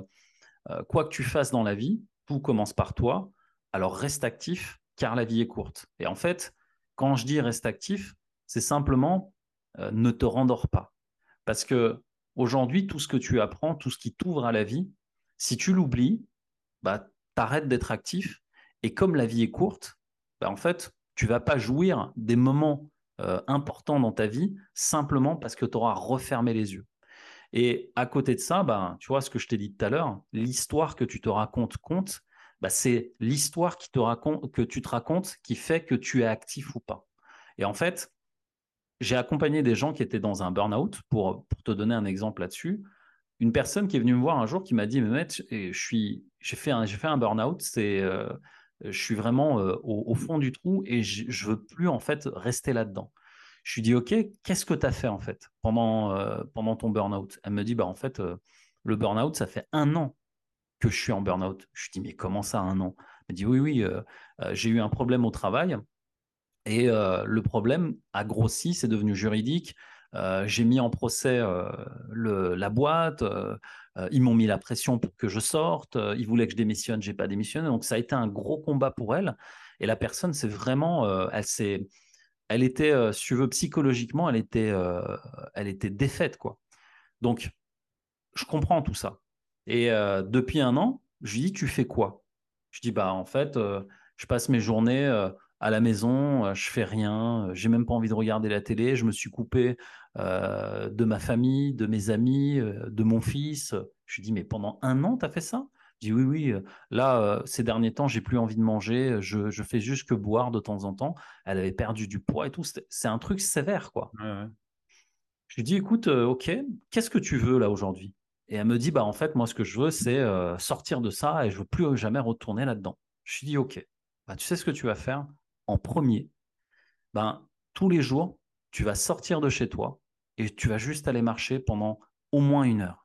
quoi que tu fasses dans la vie, tout commence par toi. Alors reste actif, car la vie est courte. Et en fait, quand je dis reste actif, c'est simplement ne te rendors pas. Parce que aujourd'hui, tout ce que tu apprends, tout ce qui t'ouvre à la vie, si tu l'oublies, bah, t'arrêtes d'être actif. Et comme la vie est courte, bah, en fait, tu vas pas jouir des moments euh, importants dans ta vie simplement parce que tu auras refermé les yeux. Et à côté de ça, ben, tu vois ce que je t'ai dit tout à l'heure, l'histoire que tu te racontes compte, ben, c'est l'histoire qui te raconte, que tu te racontes qui fait que tu es actif ou pas. Et en fait, j'ai accompagné des gens qui étaient dans un burn-out, pour, te donner un exemple là-dessus. Une personne qui est venue me voir un jour qui m'a dit, mais je suis, j'ai fait un, j'ai fait un burn-out, c'est, euh, je suis vraiment euh, au, fond du trou et je, je veux plus en fait rester là-dedans. Je lui dis ok, qu'est-ce que tu as fait en fait pendant, euh, pendant ton burn-out? Elle me dit bah en fait euh, le burn-out ça fait un an que je suis en burn-out. Je lui dis mais comment ça un an? Elle me dit oui oui j'ai eu un problème au travail et le problème a grossi, c'est devenu juridique. j'ai mis en procès le, la boîte, euh, ils m'ont mis la pression pour que je sorte. Euh, ils voulaient que je démissionne, j'ai pas démissionné. Donc ça a été un gros combat pour elle. Et la personne, c'est vraiment, euh, elle s'est, elle était, si tu veux, psychologiquement, elle était, elle était défaite quoi. Donc je comprends tout ça. Et depuis un an, je lui dis, tu fais quoi? Je dis, bah en fait, je passe mes journées à la maison, je fais rien, j'ai même pas envie de regarder la télé, je me suis coupé de ma famille, de mes amis, de mon fils. Je lui dis, mais pendant un an, tu as fait ça? Je dis, oui, oui, là, ces derniers temps, j'ai plus envie de manger, je, fais juste que boire de temps en temps. Elle avait perdu du poids et tout, c'est un truc sévère, quoi. Je lui dis, écoute, ok, qu'est-ce que tu veux là aujourd'hui? Et elle me dit, bah en fait, moi, ce que je veux, c'est sortir de ça et je veux plus jamais retourner là-dedans. Je lui dis, ok, bah, tu sais ce que tu vas faire? En premier, ben, tous les jours, tu vas sortir de chez toi et tu vas juste aller marcher pendant au moins une heure.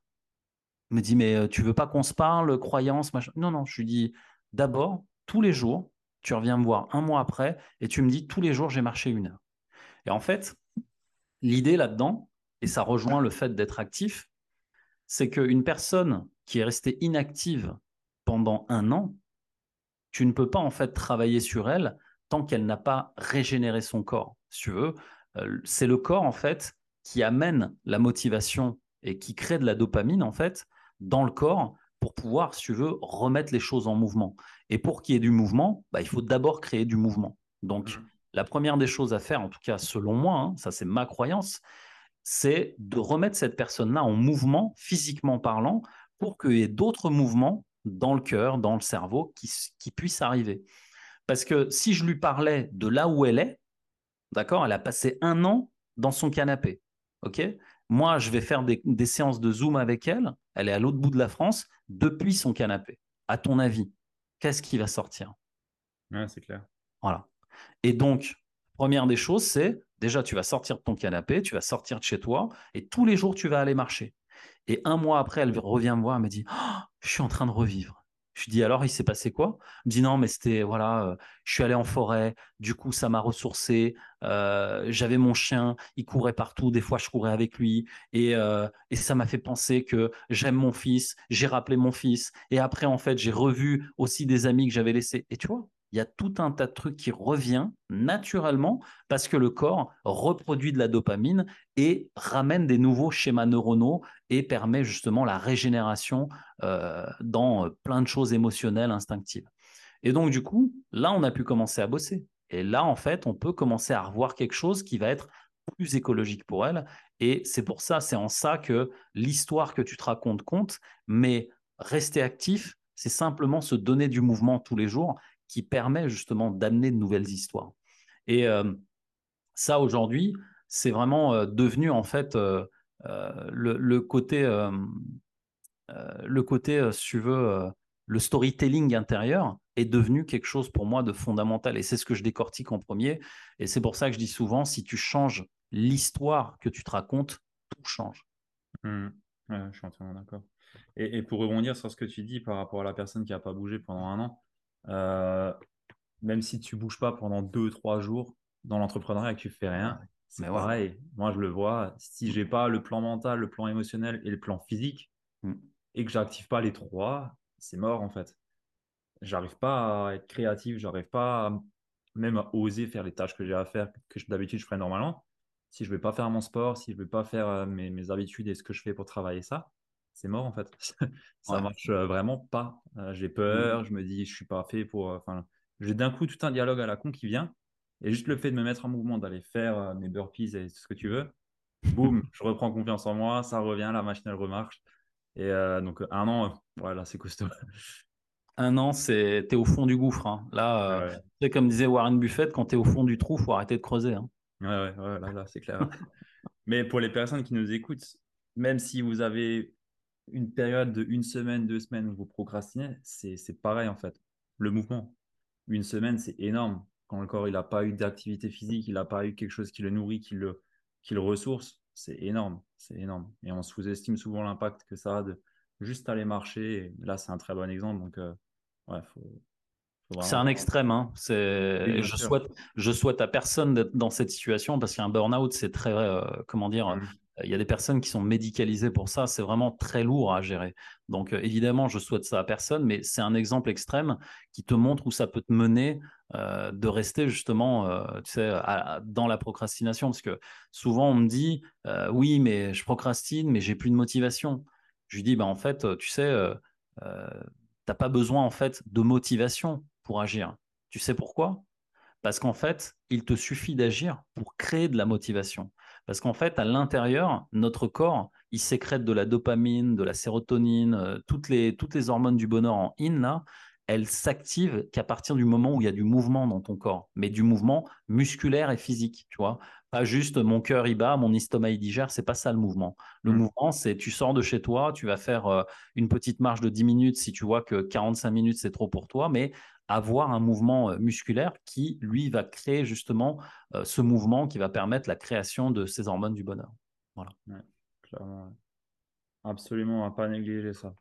Me dit, mais euh, tu veux pas qu'on se parle, croyance, machin? Non, non, je lui dis, d'abord, tous les jours, tu reviens me voir un mois après et tu me dis, tous les jours, j'ai marché une heure. Et en fait, l'idée là-dedans, et ça rejoint le fait d'être actif, c'est qu'une personne qui est restée inactive pendant un an, tu ne peux pas en fait travailler sur elle tant qu'elle n'a pas régénéré son corps. Si tu veux, euh, c'est le corps en fait qui amène la motivation et qui crée de la dopamine en fait dans le corps pour pouvoir, si tu veux, remettre les choses en mouvement. Et pour qu'il y ait du mouvement, bah, il faut d'abord créer du mouvement. Donc, mmh. la première des choses à faire, en tout cas selon moi, hein, ça c'est ma croyance, c'est de remettre cette personne-là en mouvement, physiquement parlant, pour qu'il y ait d'autres mouvements dans le cœur, dans le cerveau, qui, qui puissent arriver. Parce que si je lui parlais de là où elle est, d'accord, elle a passé un an dans son canapé, ok? Moi, je vais faire des, séances de Zoom avec elle, elle est à l'autre bout de la France, depuis son canapé. À ton avis, qu'est-ce qui va sortir? Ouais, c'est clair. Voilà. Et donc, première des choses, c'est déjà, tu vas sortir de ton canapé, tu vas sortir de chez toi, et tous les jours, tu vas aller marcher. Et un mois après, elle revient me voir, elle me dit, oh, je suis en train de revivre. Je dis alors, il s'est passé quoi? Il me dit non, mais c'était voilà, euh, je suis allé en forêt, du coup ça m'a ressourcé. Euh, j'avais mon chien, il courait partout, des fois je courais avec lui, et, euh, et ça m'a fait penser que j'aime mon fils. J'ai rappelé mon fils, et après en fait j'ai revu aussi des amis que j'avais laissés. Et tu vois, il y a tout un tas de trucs qui revient naturellement parce que le corps reproduit de la dopamine et ramène des nouveaux schémas neuronaux et permet justement la régénération euh, dans euh, plein de choses émotionnelles, instinctives. Et donc, du coup, là, on a pu commencer à bosser. Et là, en fait, on peut commencer à revoir quelque chose qui va être plus écologique pour elle. Et c'est pour ça, c'est en ça que l'histoire que tu te racontes compte, mais rester actif, c'est simplement se donner du mouvement tous les jours qui permet justement d'amener de nouvelles histoires. Et euh, ça, aujourd'hui, c'est vraiment euh, devenu en fait euh, le, côté, le côté, si tu veux, le storytelling intérieur est devenu quelque chose pour moi de fondamental. Et c'est ce que je décortique en premier. Et c'est pour ça que je dis souvent, si tu changes l'histoire que tu te racontes, tout change. Mmh. je suis entièrement d'accord. Et, et, pour rebondir sur ce que tu dis par rapport à la personne qui n'a pas bougé pendant un an, euh, même si tu bouges pas pendant deux, trois jours dans l'entrepreneuriat et que tu fais rien, c'est pareil. Moi, je le vois. Si j'ai pas le plan mental, le plan émotionnel et le plan physique, mm. et que j'active pas les trois, c'est mort en fait. J'arrive pas à être créatif, j'arrive pas même à oser faire les tâches que j'ai à faire, que d'habitude je ferais normalement. Si je vais pas faire mon sport, si je vais pas faire euh, mes, mes habitudes et ce que je fais pour travailler ça, c'est mort en fait. <laughs> ça marche euh, vraiment pas. Euh, j'ai peur, mmh. je me dis je suis pas fait pour. Euh, enfin, j'ai d'un coup tout un dialogue à la con qui vient et juste le fait de me mettre en mouvement, d'aller faire mes burpees et tout ce que tu veux, boum, <laughs> je reprends confiance en moi, ça revient, la machine elle remarche. Et donc un an, voilà, c'est costaud. <laughs> Un an, c'est t'es au fond du gouffre. Hein. Là, c'est comme disait Warren Buffett, quand tu es au fond du trou, faut arrêter de creuser. Hein. Ouais, ouais, ouais, là, là c'est clair. Mais pour les personnes qui nous écoutent, même si vous avez une période de une semaine, deux semaines où vous procrastinez, c'est pareil en fait. Le mouvement, une semaine, c'est énorme. Quand le corps il n'a pas eu d'activité physique, il n'a pas eu quelque chose qui le nourrit, qui le, qui le ressource, c'est énorme. C'est énorme. Et on sous-estime souvent l'impact que ça a de juste aller marcher. là, c'est un très bon exemple. Donc, euh, ouais, faut, c'est un extrême. Hein. Je, souhaite, je souhaite à personne d'être dans cette situation parce qu'un burn-out, c'est très, euh, comment dire. Il y a des personnes qui sont médicalisées pour ça. C'est vraiment très lourd à gérer. Donc, euh, évidemment, je souhaite ça à personne, mais c'est un exemple extrême qui te montre où ça peut te mener euh, de rester justement euh, tu sais, dans la procrastination. Parce que souvent, on me dit Oui, mais je procrastine, mais j'ai plus de motivation. Je lui dis bah, En fait, tu sais, tu n'as pas besoin en fait, de motivation pour agir. Tu sais pourquoi? Parce qu'en fait, il te suffit d'agir pour créer de la motivation. Parce qu'en fait, à l'intérieur, notre corps, il sécrète de la dopamine, de la sérotonine, euh, toutes, les, toutes les hormones du bonheur en in, là, elles s'activent qu'à partir du moment où il y a du mouvement dans ton corps, mais du mouvement musculaire et physique, tu vois. Pas juste mon cœur y bat, mon estomac y digère, c'est pas ça le mouvement. Le mmh. mouvement, c'est tu sors de chez toi, tu vas faire euh, une petite marche de 10 minutes si tu vois que 45 minutes c'est trop pour toi, mais avoir un mouvement euh, musculaire qui, lui, va créer justement euh, ce mouvement qui va permettre la création de ces hormones du bonheur. Voilà. clairement. Absolument, à pas négliger ça.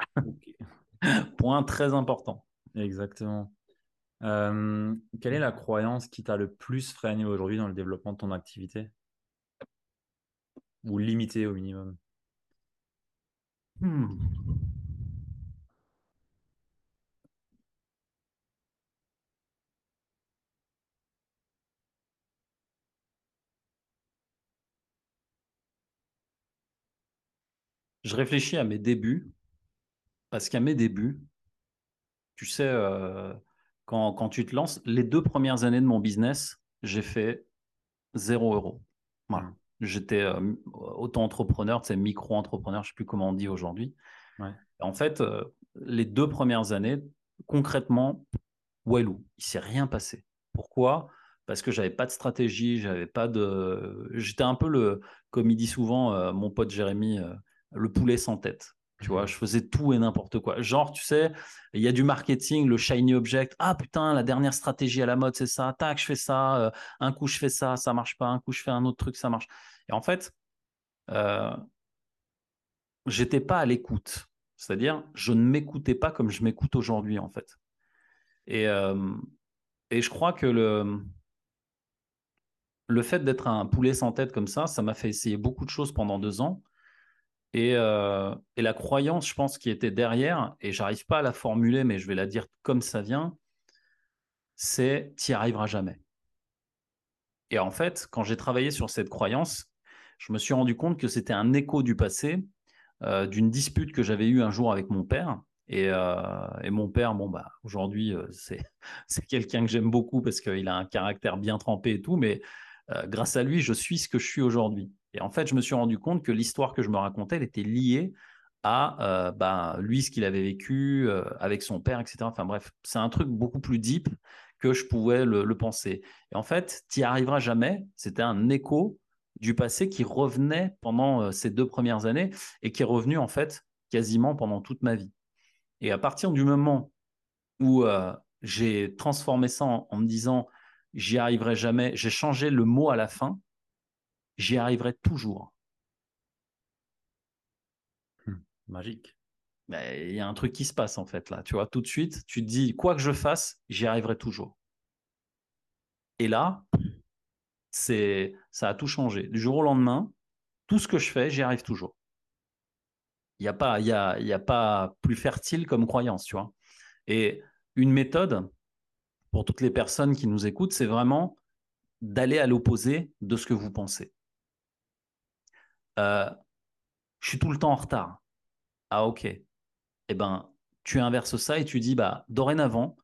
<laughs> Point très important. Exactement. Euh, quelle est la croyance qui t'a le plus freiné aujourd'hui dans le développement de ton activité? Ou limité au minimum? Hmm. Je réfléchis à mes débuts, parce qu'à mes débuts, tu sais, euh, quand, quand, tu te lances, les deux premières années de mon business, j'ai fait zéro euro. Voilà. Mmh. J'étais euh, auto-entrepreneur, c'est micro-entrepreneur, je ne sais plus comment on dit aujourd'hui. En fait, euh, les deux premières années, concrètement, Walou, il s'est rien passé. Pourquoi? Parce que j'avais pas de stratégie, j'avais pas de. J'étais un peu le, comme il dit souvent mon pote Jérémy, le poulet sans tête. Tu vois, je faisais tout et n'importe quoi. Genre, tu sais, il y a du marketing, le shiny object. Ah putain, la dernière stratégie à la mode, c'est ça. Tac, je fais ça. Euh, un coup, je fais ça, ça marche pas. Un coup, je fais un autre truc, ça marche. Et en fait, euh, j'étais pas à l'écoute. C'est-à-dire, je ne m'écoutais pas comme je m'écoute aujourd'hui, en fait. Et, euh, et je crois que le, le fait d'être un poulet sans tête comme ça, ça m'a fait essayer beaucoup de choses pendant deux ans. Euh, et, la croyance, je pense, qui était derrière, et j'arrive pas à la formuler, mais je vais la dire comme ça vient, c'est tu n'y arriveras jamais. Et en fait, quand j'ai travaillé sur cette croyance, je me suis rendu compte que c'était un écho du passé, euh, d'une dispute que j'avais eue un jour avec mon père. Et, euh, et mon père, bon, bah, aujourd'hui, c'est, <laughs> c'est quelqu'un que j'aime beaucoup parce qu'il a un caractère bien trempé et tout, mais grâce à lui, je suis ce que je suis aujourd'hui. Et en fait, je me suis rendu compte que l'histoire que je me racontais, elle était liée à bah, lui, ce qu'il avait vécu avec son père, etc. Enfin bref, c'est un truc beaucoup plus deep que je pouvais le, le penser. Et en fait, tu n'y arriveras jamais. C'était un écho du passé qui revenait pendant ces deux premières années et qui est revenu en fait quasiment pendant toute ma vie. Et à partir du moment où j'ai transformé ça en, me disant j'y arriverai jamais, j'ai changé le mot à la fin, j'y arriverai toujours. Hmm, magique. Il y a un truc qui se passe en fait là, tu vois, tout de suite, tu te dis quoi que je fasse, j'y arriverai toujours. Et là, c'est ça a tout changé. Du jour au lendemain, tout ce que je fais, j'y arrive toujours. Il n'y a, pas, y a, y a pas plus fertile comme croyance, tu vois. Et une méthode, pour toutes les personnes qui nous écoutent, c'est vraiment d'aller à l'opposé de ce que vous pensez. Euh, je suis tout le temps en retard. Ah ok. Eh ben, tu inverses ça et tu dis, bah, dorénavant,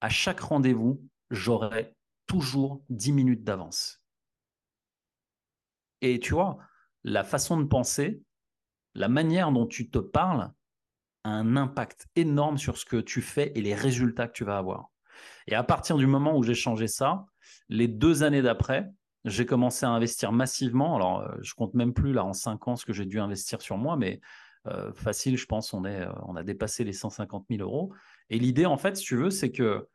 à chaque rendez-vous, j'aurai toujours 10 minutes d'avance. Et tu vois, la façon de penser, la manière dont tu te parles a un impact énorme sur ce que tu fais et les résultats que tu vas avoir. Et à partir du moment où j'ai changé ça, les deux années d'après, j'ai commencé à investir massivement. Alors, euh, je compte même plus là en cinq ans ce que j'ai dû investir sur moi, mais euh, facile, je pense, on, est, euh, on a dépassé les 150 000 euros. Et l'idée, en fait, si tu veux, c'est que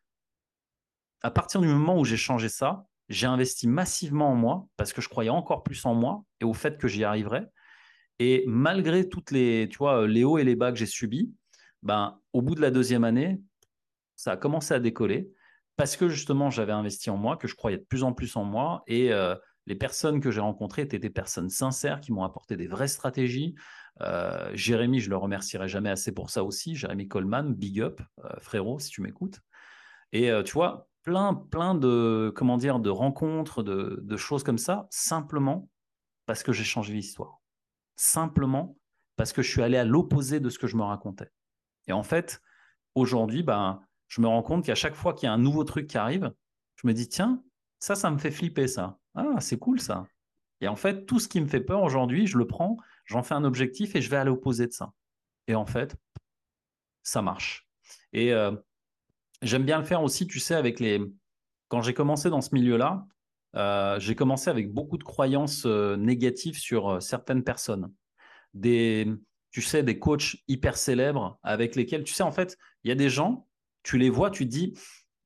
à partir du moment où j'ai changé ça, j'ai investi massivement en moi parce que je croyais encore plus en moi et au fait que j'y arriverais. Et malgré toutes les, tu vois, les hauts et les bas que j'ai subis, ben, au bout de la deuxième année, ça a commencé à décoller parce que justement j'avais investi en moi, que je croyais de plus en plus en moi et euh, les personnes que j'ai rencontrées étaient des personnes sincères qui m'ont apporté des vraies stratégies. Euh, Jérémy, je le remercierai jamais assez pour ça aussi. Jérémy Coleman, big up, euh, frérot, si tu m'écoutes. Et tu vois, plein, plein de, comment dire, de rencontres, de, choses comme ça, simplement parce que j'ai changé l'histoire. Simplement parce que je suis allé à l'opposé de ce que je me racontais. Et en fait, aujourd'hui, ben, je me rends compte qu'à chaque fois qu'il y a un nouveau truc qui arrive, je me dis, tiens, ça, ça me fait flipper, ça. Ah, c'est cool, ça. Et en fait, tout ce qui me fait peur aujourd'hui, je le prends, j'en fais un objectif et je vais à l'opposé de ça. Et en fait, ça marche. Et euh, J'aime bien le faire aussi, tu sais, avec les. Quand j'ai commencé dans ce milieu-là, euh, j'ai commencé avec beaucoup de croyances euh, négatives sur certaines personnes. Des, tu sais, des coachs hyper célèbres avec lesquels, tu sais, en fait, il y a des gens, tu les vois, tu te dis,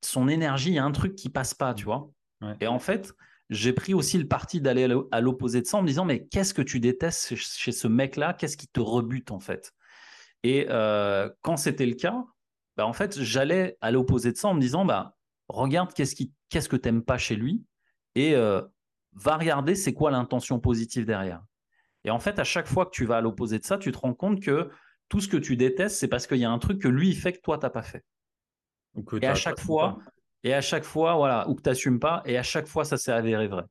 son énergie, il y a un truc qui passe pas, tu vois. Et en fait, j'ai pris aussi le parti d'aller à l'opposé de ça en me disant, mais qu'est-ce que tu détestes chez ce mec-là? Qu'est-ce qui te rebute, en fait? Et quand c'était le cas, bah, en fait, j'allais à l'opposé de ça en me disant, bah, regarde qu'est-ce, qui, qu'est-ce que tu n'aimes pas chez lui? Et euh, va regarder c'est quoi l'intention positive derrière. Et en fait, à chaque fois que tu vas à l'opposé de ça, tu te rends compte que tout ce que tu détestes, c'est parce qu'il y a un truc que lui, il fait que toi, tu n'as pas fait. Et à chaque fois, et à chaque fois, voilà, ou que tu n'assumes pas, et à chaque fois, ça s'est avéré vrai.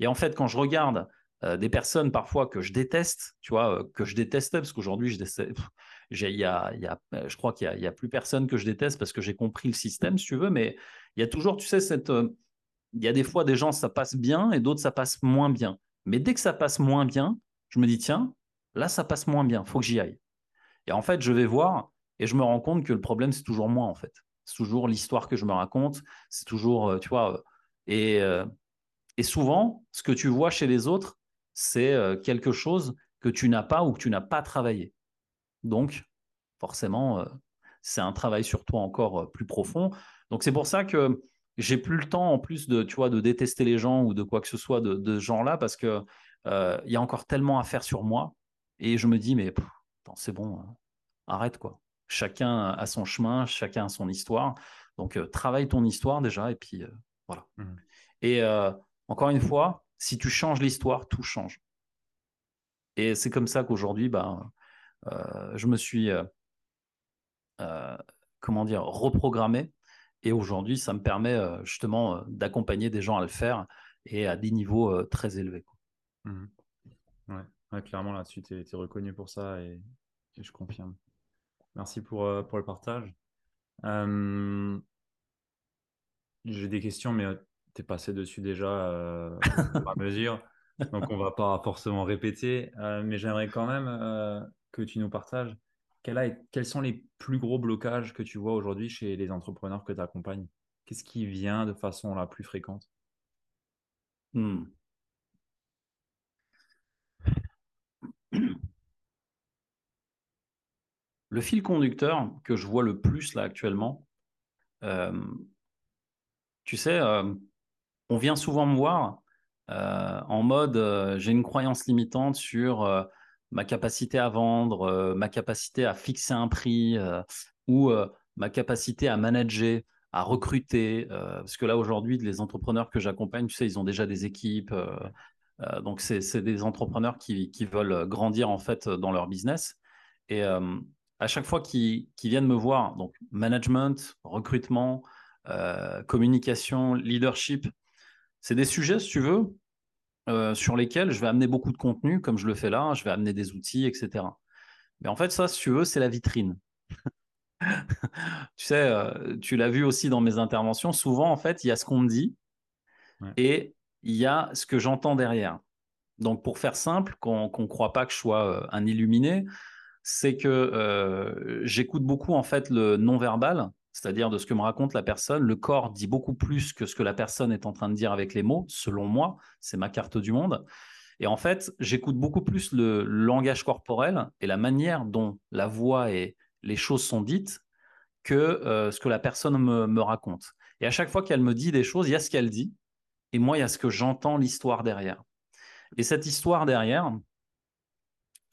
Et en fait, quand je regarde euh, des personnes parfois que je déteste, tu vois, euh, que je détestais, parce qu'aujourd'hui, je déteste, il y a, euh, je crois qu'il n'y a, plus personne que je déteste parce que j'ai compris le système, si tu veux, mais il y a toujours, tu sais, cette, il y a des fois des gens, ça passe bien et d'autres, ça passe moins bien. Mais dès que ça passe moins bien, je me dis, tiens, là, ça passe moins bien, faut que j'y aille. Et en fait, je vais voir et je me rends compte que le problème, c'est toujours moi, en fait. C'est toujours l'histoire que je me raconte, c'est toujours, euh, tu vois, et, et souvent, ce que tu vois chez les autres, c'est quelque chose que tu n'as pas ou que tu n'as pas travaillé. Donc, forcément, euh, c'est un travail sur toi encore euh, plus profond. Donc, c'est pour ça que j'ai plus le temps, en plus de, tu de détester les gens ou de quoi que ce soit de, ce genre-là, parce que euh, il y a encore tellement à faire sur moi. Et je me dis, mais c'est bon, hein. arrête quoi. Chacun a son chemin, chacun a son histoire. Donc, travaille ton histoire déjà, et puis voilà. Mmh. Et encore une fois, si tu changes l'histoire, tout change. Et c'est comme ça qu'aujourd'hui, bah, euh, je me suis, euh, euh, comment dire, reprogrammé. et aujourd'hui, ça me permet justement d'accompagner des gens à le faire et à des niveaux très élevés. Mmh ouais. clairement, là-dessus, tu es, reconnu pour ça et, je confirme. Merci pour, pour le partage. J'ai des questions, mais tu es passé dessus déjà à mesure. <laughs> Donc, on va pas forcément répéter. mais j'aimerais quand même que tu nous partages quels sont les plus gros blocages que tu vois aujourd'hui chez les entrepreneurs que tu accompagnes Qu'est-ce qui vient de façon la plus fréquente? Hmm. Le fil conducteur que je vois le plus là actuellement, euh, tu sais, euh, on vient souvent me voir euh, en mode j'ai une croyance limitante sur ma capacité à vendre, ma capacité à fixer un prix ou ma capacité à manager, à recruter. parce que là, aujourd'hui, les entrepreneurs que j'accompagne, tu sais, ils ont déjà des équipes. donc, c'est des entrepreneurs qui, veulent grandir en fait dans leur business. Et à chaque fois qu'ils viennent me voir, donc management, recrutement, communication, leadership, c'est des sujets, si tu veux, euh, sur lesquels je vais amener beaucoup de contenu, comme je le fais là, je vais amener des outils, etc. Mais en fait, ça, si tu veux, c'est la vitrine. <laughs> tu sais, euh, tu l'as vu aussi dans mes interventions, souvent, en fait, il y a ce qu'on me dit et il y a ce que j'entends derrière. Donc, pour faire simple, qu'on ne croit pas que je sois euh, un illuminé, c'est que j'écoute beaucoup, en fait, le non-verbal c'est-à-dire de ce que me raconte la personne. Le corps dit beaucoup plus que ce que la personne est en train de dire avec les mots, selon moi, c'est ma carte du monde. Et en fait, j'écoute beaucoup plus le langage corporel et la manière dont la voix et les choses sont dites que euh, ce que la personne me, raconte. Et à chaque fois qu'elle me dit des choses, il y a ce qu'elle dit, et moi, il y a ce que j'entends, l'histoire derrière. Et cette histoire derrière,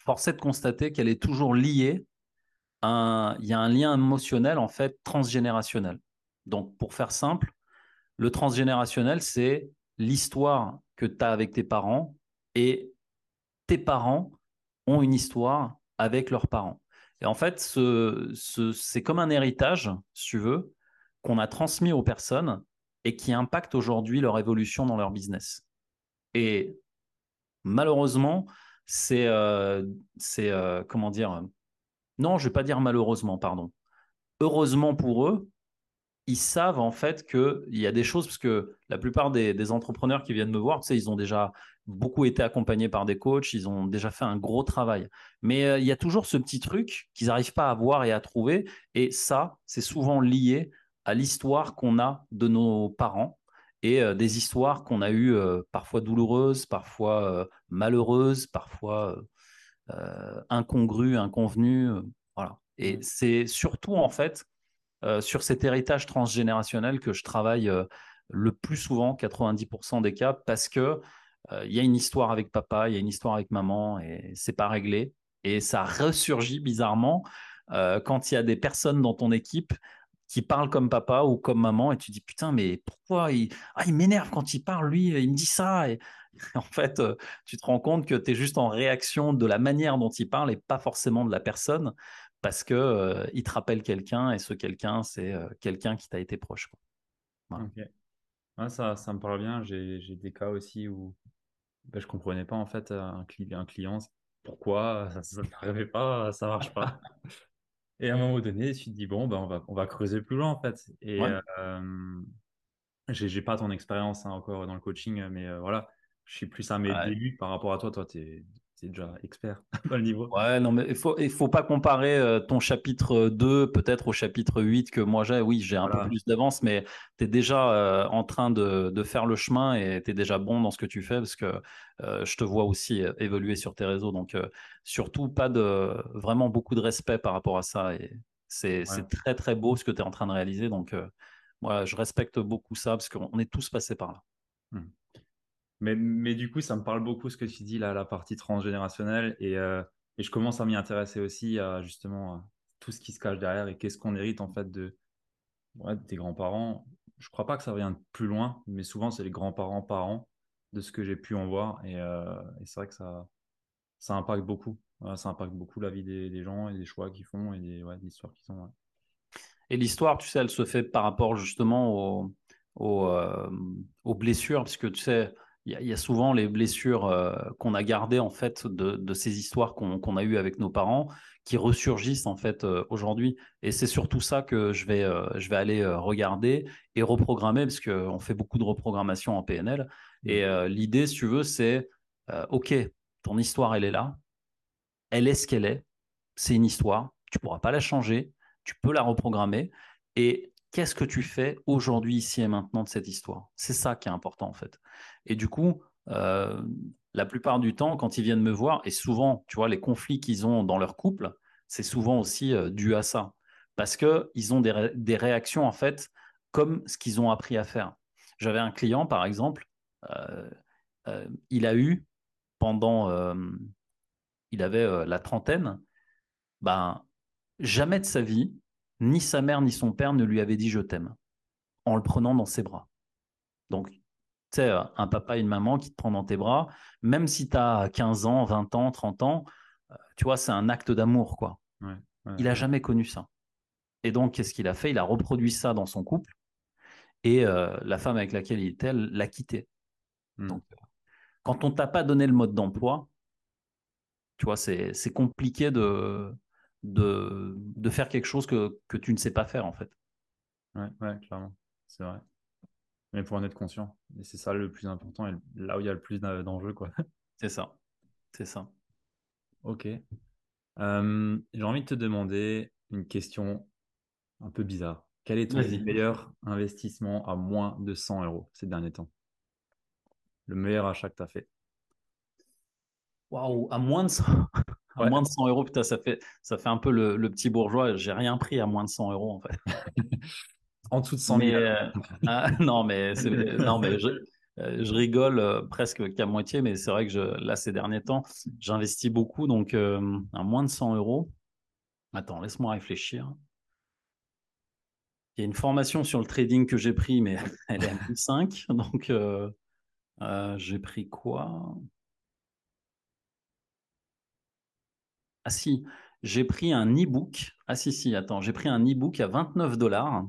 force est de constater qu'elle est toujours liée il y a un lien émotionnel en fait transgénérationnel. Donc pour faire simple, le transgénérationnel, c'est l'histoire que tu as avec tes parents et tes parents ont une histoire avec leurs parents. Et en fait, c'est comme un héritage, si tu veux, qu'on a transmis aux personnes et qui impacte aujourd'hui leur évolution dans leur business. Et malheureusement, c'est, euh, euh, comment dire, non, je vais pas dire malheureusement, pardon. Heureusement pour eux, ils savent en fait qu'il y a des choses, parce que la plupart des, entrepreneurs qui viennent me voir, tu ils ont déjà beaucoup été accompagnés par des coachs, ils ont déjà fait un gros travail. Mais euh, il y a toujours ce petit truc qu'ils n'arrivent pas à voir et à trouver. Et ça, c'est souvent lié à l'histoire qu'on a de nos parents et des histoires qu'on a eues parfois douloureuses, parfois malheureuses, parfois euh, incongru, inconvenu. Euh, voilà. Et mmh. c'est surtout, en fait, sur cet héritage transgénérationnel que je travaille le plus souvent, 90% des cas, parce que il y a une histoire avec papa, il y a une histoire avec maman, et c'est pas réglé. Et ça ressurgit bizarrement quand il y a des personnes dans ton équipe qui parlent comme papa ou comme maman, et tu dis putain, mais pourquoi il, ah, il m'énerve quand il parle, lui, il me dit ça. Et en fait, euh, tu te rends compte que tu es juste en réaction de la manière dont il parle et pas forcément de la personne parce que euh, il te rappelle quelqu'un et ce quelqu'un, c'est euh, quelqu'un qui t'a été proche. ça, ça me parle bien. J'ai des cas aussi où ben, je comprenais pas en fait un, un client pourquoi ça n'arrivait pas, ça marche pas. <laughs> et à un moment donné, tu te dis bon, ben, on, va, on va creuser plus loin en fait. Et j'ai pas ton expérience hein, encore dans le coaching, mais voilà, je suis plus à mes débuts par rapport à toi. Toi, tu es, déjà expert <laughs> dans le niveau. Ouais, non, mais il faut, il faut pas comparer euh, ton chapitre 2 peut-être au chapitre 8 que moi j'ai. Oui, j'ai un peu plus d'avance, mais tu es déjà euh, en train de, de, faire le chemin et tu es déjà bon dans ce que tu fais parce que euh, je te vois aussi évoluer sur tes réseaux. Donc, surtout, pas de vraiment beaucoup de respect par rapport à ça. Et c'est très, très beau ce que tu es en train de réaliser. Donc, moi, je respecte beaucoup ça parce qu'on est tous passés par là. Mmh. Mais, du coup, ça me parle beaucoup ce que tu dis là, la partie transgénérationnelle. Et, euh, et je commence à m'y intéresser aussi à justement tout ce qui se cache derrière et qu'est-ce qu'on hérite en fait de, ouais, tes grands-parents. Je crois pas que ça vient plus loin, mais souvent c'est les grands-parents parents de ce que j'ai pu en voir. Et, euh, c'est vrai que ça, ça impacte beaucoup. ça impacte beaucoup la vie des, gens et des choix qu'ils font et des, ouais, histoires qu'ils ont. Et l'histoire, tu sais, elle se fait par rapport justement aux, euh, blessures, parce tu sais, il y, a souvent les blessures euh, qu'on a gardées en fait de, ces histoires qu'on a eues avec nos parents qui ressurgissent en fait euh, aujourd'hui. Et c'est surtout ça que je vais, je vais aller regarder et reprogrammer, parce qu'on fait beaucoup de reprogrammation en PNL. Et mmh. l'idée, si tu veux, c'est OK, ton histoire, elle est là, elle est ce qu'elle est, c'est une histoire, tu pourras pas la changer, tu peux la reprogrammer. Et qu'est-ce que tu fais aujourd'hui, ici et maintenant de cette histoire? C'est ça qui est important en fait. Et du coup, euh, la plupart du temps, quand ils viennent me voir, et souvent, tu vois, les conflits qu'ils ont dans leur couple, c'est souvent aussi euh, dû à ça. Parce qu'ils ont des, réactions, en fait, comme ce qu'ils ont appris à faire. J'avais un client, par exemple, euh, il a eu pendant, il avait la trentaine, ben, jamais de sa vie, ni sa mère ni son père ne lui avaient dit je t'aime en le prenant dans ses bras. Donc, tu sais, un papa et une maman qui te prennent dans tes bras, même si tu as 15 ans, 20 ans, 30 ans, euh, tu vois, c'est un acte d'amour, quoi. il n'a jamais connu ça. Et donc, qu'est-ce qu'il a fait? Il a reproduit ça dans son couple. Et euh, la femme avec laquelle il était, elle l'a quitté. Hmm. Donc, quand on t'a pas donné le mode d'emploi, tu vois, c'est compliqué de, de, de faire quelque chose que, que, tu ne sais pas faire en fait. Ouais, ouais clairement, c'est vrai. Mais pour en être conscient, et c'est ça le plus important, et là où il y a le plus d'enjeux, quoi. <laughs> C'est ça, c'est ça. Ok. Euh, j'ai envie de te demander une question un peu bizarre. Quel est ton meilleur investissement à moins de 100 euros ces derniers temps? Le meilleur achat que tu as fait Waouh, à moins de 100 <laughs> à moins de 100 euros, putain, ça fait, ça fait un peu le, petit bourgeois. J'ai rien pris à moins de 100 euros, en fait. <laughs> en dessous de 100 000. Euh, ah, <laughs> non, mais, non, mais je, euh, je rigole euh, presque qu'à moitié, mais c'est vrai que je, là, ces derniers temps, j'investis beaucoup. Donc, à moins de 100 euros. Attends, laisse-moi réfléchir. Il y a une formation sur le trading que j'ai pris, mais <laughs> elle est à 1005. Donc, j'ai pris quoi? Ah si, j'ai pris un e-book. Ah si, si, attends, j'ai pris un e-book à 29 dollars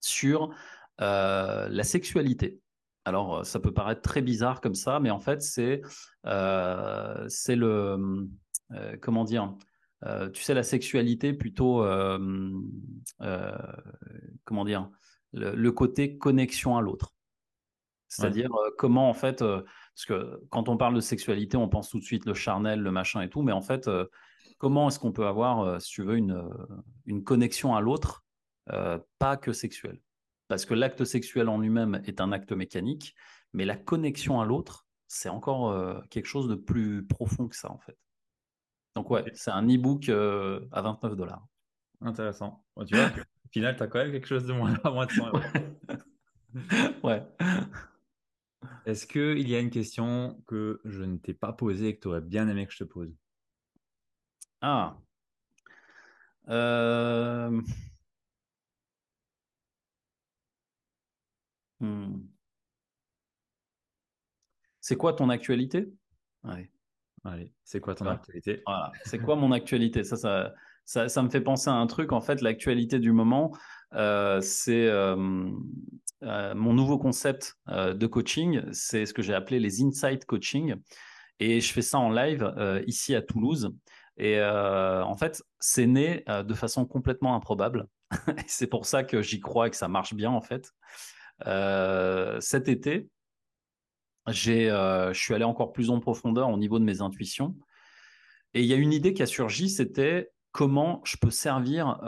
sur euh, la sexualité. Alors, ça peut paraître très bizarre comme ça, mais en fait, c'est euh, c'est le euh, comment dire Tu sais, la sexualité plutôt comment dire le, côté connexion à l'autre. C'est-à-dire comment en fait parce que quand on parle de sexualité, on pense tout de suite le charnel, le machin et tout, mais en fait, euh, comment est-ce qu'on peut avoir, euh, si tu veux, une, euh, une connexion à l'autre, pas que sexuelle? Parce que l'acte sexuel en lui-même est un acte mécanique, mais la connexion à l'autre, c'est encore quelque chose de plus profond que ça, en fait. Donc ouais, c'est un e-book à 29 dollars. Intéressant. tu vois, au final, tu as quand même quelque chose de moins à <laughs> moins de 100 euros. <laughs> ouais. Est-ce qu'il y a une question que je ne t'ai pas posée et que tu aurais bien aimé que je te pose? Ah. Euh, hmm. C'est quoi ton actualité? Allez. Allez, c'est quoi ton actualité? C'est quoi mon actualité? Ça, ça, ça, me fait penser à un truc. En fait, l'actualité du moment, euh, c'est euh, euh, mon nouveau concept de coaching, c'est ce que j'ai appelé les Insight Coaching. Et je fais ça en live ici à Toulouse. Et en fait, c'est né de façon complètement improbable. <laughs> c'est pour ça que j'y crois et que ça marche bien en fait. cet été, je suis allé encore plus en profondeur au niveau de mes intuitions. Et il y a une idée qui a surgi, c'était comment je peux servir,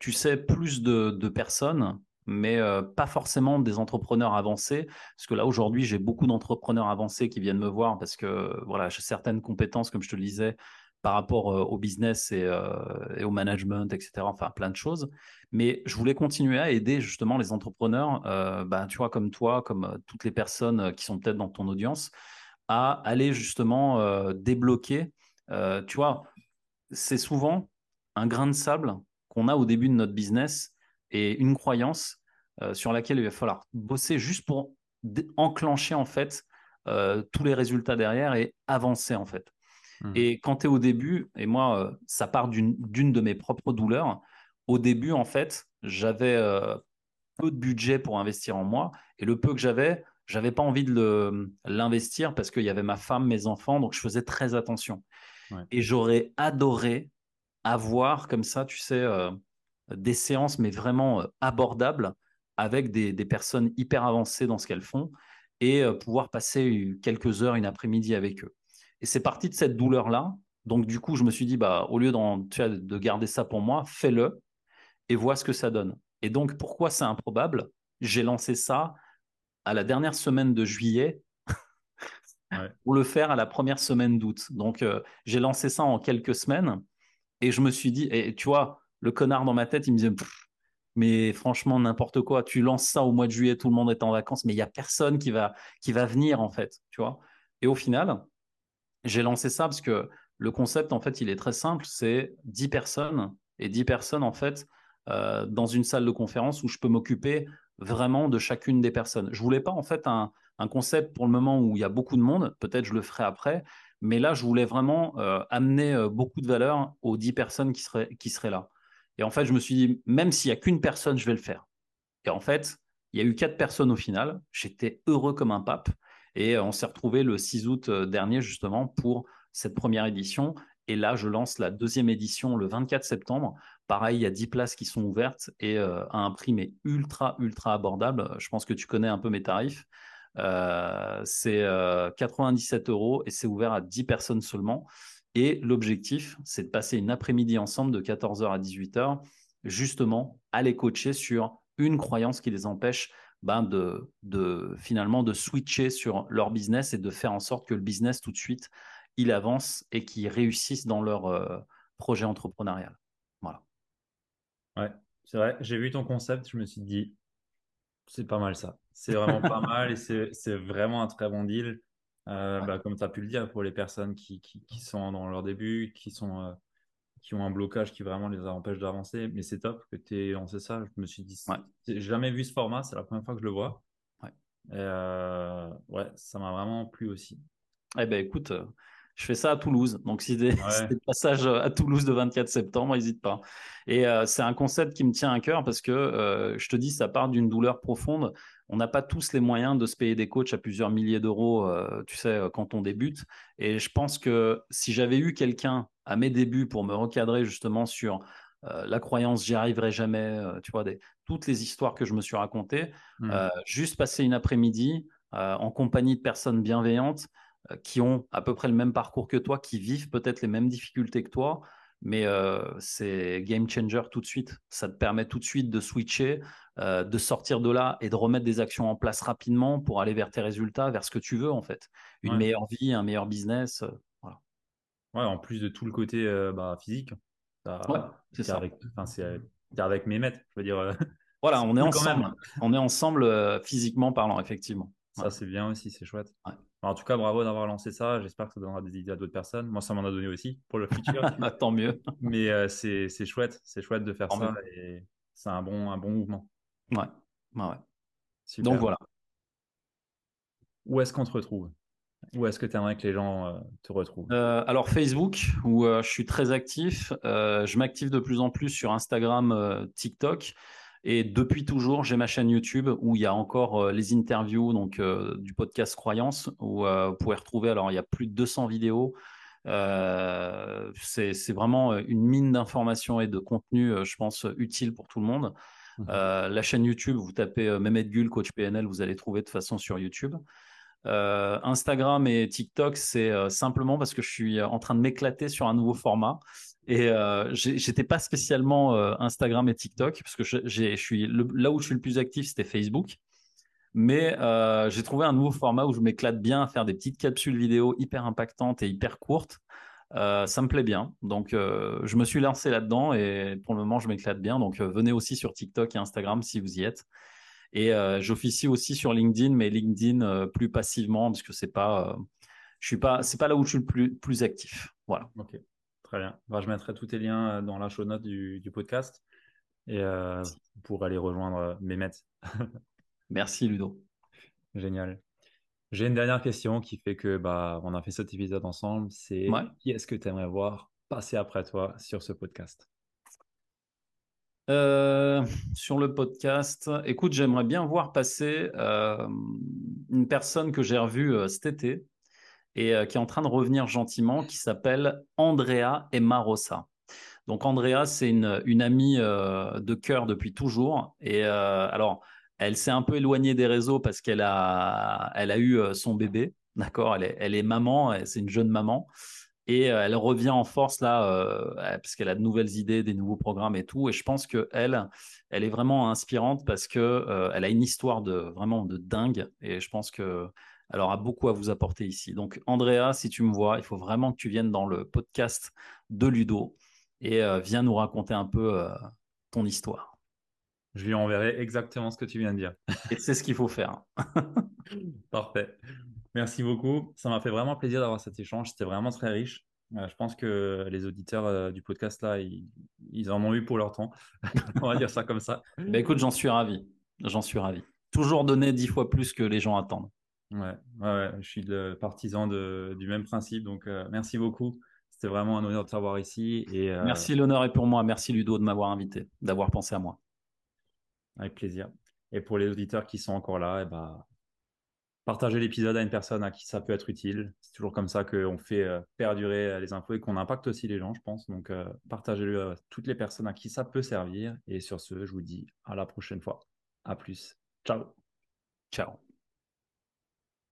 tu sais, plus de personnes mais euh, pas forcément des entrepreneurs avancés. Parce que là, aujourd'hui, j'ai beaucoup d'entrepreneurs avancés qui viennent me voir parce que voilà, j'ai certaines compétences, comme je te le disais, par rapport euh, au business euh, et, au management, etc. Enfin, plein de choses. Mais je voulais continuer à aider justement les entrepreneurs, bah, tu vois, comme toi, comme toutes les personnes qui sont peut-être dans ton audience, à aller justement débloquer. tu vois, c'est souvent un grain de sable qu'on a au début de notre business et une croyance euh, sur laquelle il va falloir bosser juste pour enclencher en fait euh, tous les résultats derrière et avancer en fait. Mmh. Et quand tu es au début, et moi, euh, ça part d'une de mes propres douleurs, au début, en fait, j'avais peu de budget pour investir en moi. Et le peu que j'avais, j'avais pas envie de l'investir parce qu'il y avait ma femme, mes enfants. Donc, je faisais très attention. Et j'aurais adoré avoir comme ça, tu sais, euh, des séances, mais vraiment euh, abordables avec des, des, personnes hyper avancées dans ce qu'elles font et pouvoir passer quelques heures, une après-midi avec eux. Et c'est parti de cette douleur-là. Donc, du coup, je me suis dit, bah, au lieu de garder ça pour moi, fais-le et vois ce que ça donne. Et donc, pourquoi c'est improbable? J'ai lancé ça à la dernière semaine de juillet pour le faire à la première semaine d'août. Donc, euh, j'ai lancé ça en quelques semaines et je me suis dit, et tu vois, le connard dans ma tête, il me disait, mais franchement, n'importe quoi, tu lances ça au mois de juillet, tout le monde est en vacances, mais il n'y a personne qui va, qui va venir, en fait, tu vois. Et au final, j'ai lancé ça parce que le concept, en fait, il est très simple, c'est 10 personnes, et 10 personnes, en fait, euh, dans une salle de conférence où je peux m'occuper vraiment de chacune des personnes. Je voulais pas en fait un, concept pour le moment où il y a beaucoup de monde, peut-être je le ferai après, mais là je voulais vraiment euh, amener euh, beaucoup de valeur aux 10 personnes qui seraient, qui seraient là. Et en fait, je me suis dit, même s'il n'y a qu'une personne, je vais le faire. Et en fait, il y a eu quatre personnes au final. J'étais heureux comme un pape. Et on s'est retrouvé le 6 août dernier, justement, pour cette première édition. Et là, je lance la deuxième édition le 24 septembre. Pareil, il y a 10 places qui sont ouvertes et euh, à un prix mais ultra, ultra abordable. Je pense que tu connais un peu mes tarifs. Euh, c'est 97 euh, euros et c'est ouvert à 10 personnes seulement. Et l'objectif, c'est de passer une après-midi ensemble de 14h à 18h, justement à les coacher sur une croyance qui les empêche ben de, de, finalement de switcher sur leur business et de faire en sorte que le business tout de suite ils avancent et qu'ils réussissent dans leur euh, projet entrepreneurial. Voilà. Ouais, c'est vrai. J'ai vu ton concept, je me suis dit, c'est pas mal ça. C'est vraiment pas <laughs> mal et c'est vraiment un très bon deal. Euh, bah, comme tu as pu le dire, pour les personnes qui, qui, qui sont dans leur début, qui, sont, euh, qui ont un blocage qui vraiment les empêche d'avancer. Mais c'est top que tu aies lancé ça. Je me suis dit, ouais. j'ai jamais vu ce format, c'est la première fois que je le vois. Ouais, et ouais ça m'a vraiment plu aussi. Eh ben écoute, je fais ça à Toulouse. Donc, si des, <laughs> passages à Toulouse de 24 septembre, n'hésite pas. Et euh, c'est un concept qui me tient à cœur parce que euh, je te dis, ça part d'une douleur profonde. On n'a pas tous les moyens de se payer des coachs à plusieurs milliers d'euros, euh, tu sais, quand on débute. Et je pense que si j'avais eu quelqu'un à mes débuts pour me recadrer justement sur la croyance j'y arriverai jamais, tu vois, des, toutes les histoires que je me suis racontées, mmh. juste passer une après-midi en compagnie de personnes bienveillantes, euh, qui ont à peu près le même parcours que toi, qui vivent peut-être les mêmes difficultés que toi, mais euh, c'est game changer tout de suite. Ça te permet tout de suite de switcher, euh, de sortir de là et de remettre des actions en place rapidement pour aller vers tes résultats, vers ce que tu veux en fait. Une meilleure vie, un meilleur business. voilà. Ouais, en plus de tout le côté bah, physique. c'est ça. Avec, avec mes maîtres, je veux dire. <laughs> Voilà, on est, ensemble, on est ensemble physiquement parlant, effectivement. Ça, c'est bien aussi, c'est chouette. En tout cas, bravo d'avoir lancé ça. J'espère que ça donnera des idées à d'autres personnes. Moi, ça m'en a donné aussi pour le futur. <laughs> Tant mieux. Mais euh, c'est chouette. C'est chouette de faire ça et c'est un bon, un bon mouvement. Ouais. ouais. Donc voilà. Où est-ce qu'on te retrouve? Où est-ce que tu aimerais que les gens euh, te retrouvent? Euh, Alors Facebook, où je suis très actif. je m'active de plus en plus sur Instagram, TikTok. Et depuis toujours, j'ai ma chaîne YouTube où il y a encore euh, les interviews donc, euh, du podcast Croyance, où euh, vous pouvez retrouver, alors il y a plus de 200 vidéos. c'est vraiment une mine d'informations et de contenu, je pense, utile pour tout le monde. Mmh. la chaîne YouTube, vous tapez Mehmet Gul, coach PNL, vous allez trouver de façon sur YouTube. Instagram et TikTok, c'est simplement parce que je suis en train de m'éclater sur un nouveau format. Et euh, j'étais pas spécialement euh, Instagram et TikTok parce que je, suis là où je suis le plus actif, c'était Facebook. Mais euh, j'ai trouvé un nouveau format où je m'éclate bien à faire des petites capsules vidéo hyper impactantes et hyper courtes. Euh, ça me plaît bien. Donc, je me suis lancé là-dedans et pour le moment, je m'éclate bien. Donc, venez aussi sur TikTok et Instagram si vous y êtes. Et j'officie aussi sur LinkedIn, mais LinkedIn plus passivement parce que c'est pas, je pas, pas là où je suis le plus, plus actif. Voilà. Ok. Très bien. Bah, je mettrai tous tes liens euh, dans la show note du, podcast et euh, pour aller rejoindre euh, Mehmet. <laughs> Merci Ludo. Génial. J'ai une dernière question qui fait que bah, on a fait cet épisode ensemble. C'est qui est-ce que tu aimerais voir passer après toi sur ce podcast? Euh, sur le podcast, écoute, j'aimerais bien voir passer euh, une personne que j'ai revue cet été et qui est en train de revenir gentiment, qui s'appelle Andrea Emarosa. Donc Andrea, c'est une, amie de cœur depuis toujours. Et alors, elle s'est un peu éloignée des réseaux parce qu'elle a, elle a eu son bébé. D'accord, elle est, elle est maman, c'est une jeune maman. Et euh, elle revient en force là, euh, parce qu'elle a de nouvelles idées, des nouveaux programmes et tout. Et je pense que elle, est vraiment inspirante parce que euh, elle a une histoire de vraiment de dingue. Et je pense que elle aura beaucoup à vous apporter ici. Donc Andrea, si tu me vois, il faut vraiment que tu viennes dans le podcast de Ludo et viens nous raconter un peu ton histoire. Je lui enverrai exactement ce que tu viens de dire. et c'est ce qu'il faut faire. <laughs> Parfait. Merci beaucoup. Ça m'a fait vraiment plaisir d'avoir cet échange. C'était vraiment très riche. Euh, je pense que les auditeurs euh, du podcast là, ils, en ont eu pour leur temps. <laughs> On va dire ça comme ça. Bah, écoute, j'en suis ravi. J'en suis ravi. Toujours donner dix fois plus que les gens attendent. Ouais, ouais, je suis le partisan du même principe. Donc, euh, merci beaucoup. C'était vraiment un honneur de t'avoir ici. Et, Merci, l'honneur est pour moi. Merci Ludo de m'avoir invité, d'avoir pensé à moi. Avec plaisir. Et pour les auditeurs qui sont encore là, eh ben, partager l'épisode à une personne à qui ça peut être utile. C'est toujours comme ça qu'on fait euh, perdurer euh, les infos et qu'on impacte aussi les gens, je pense. Donc, euh, partagez-le à toutes les personnes à qui ça peut servir. Et sur ce, je vous dis à la prochaine fois. À plus. Ciao. Ciao.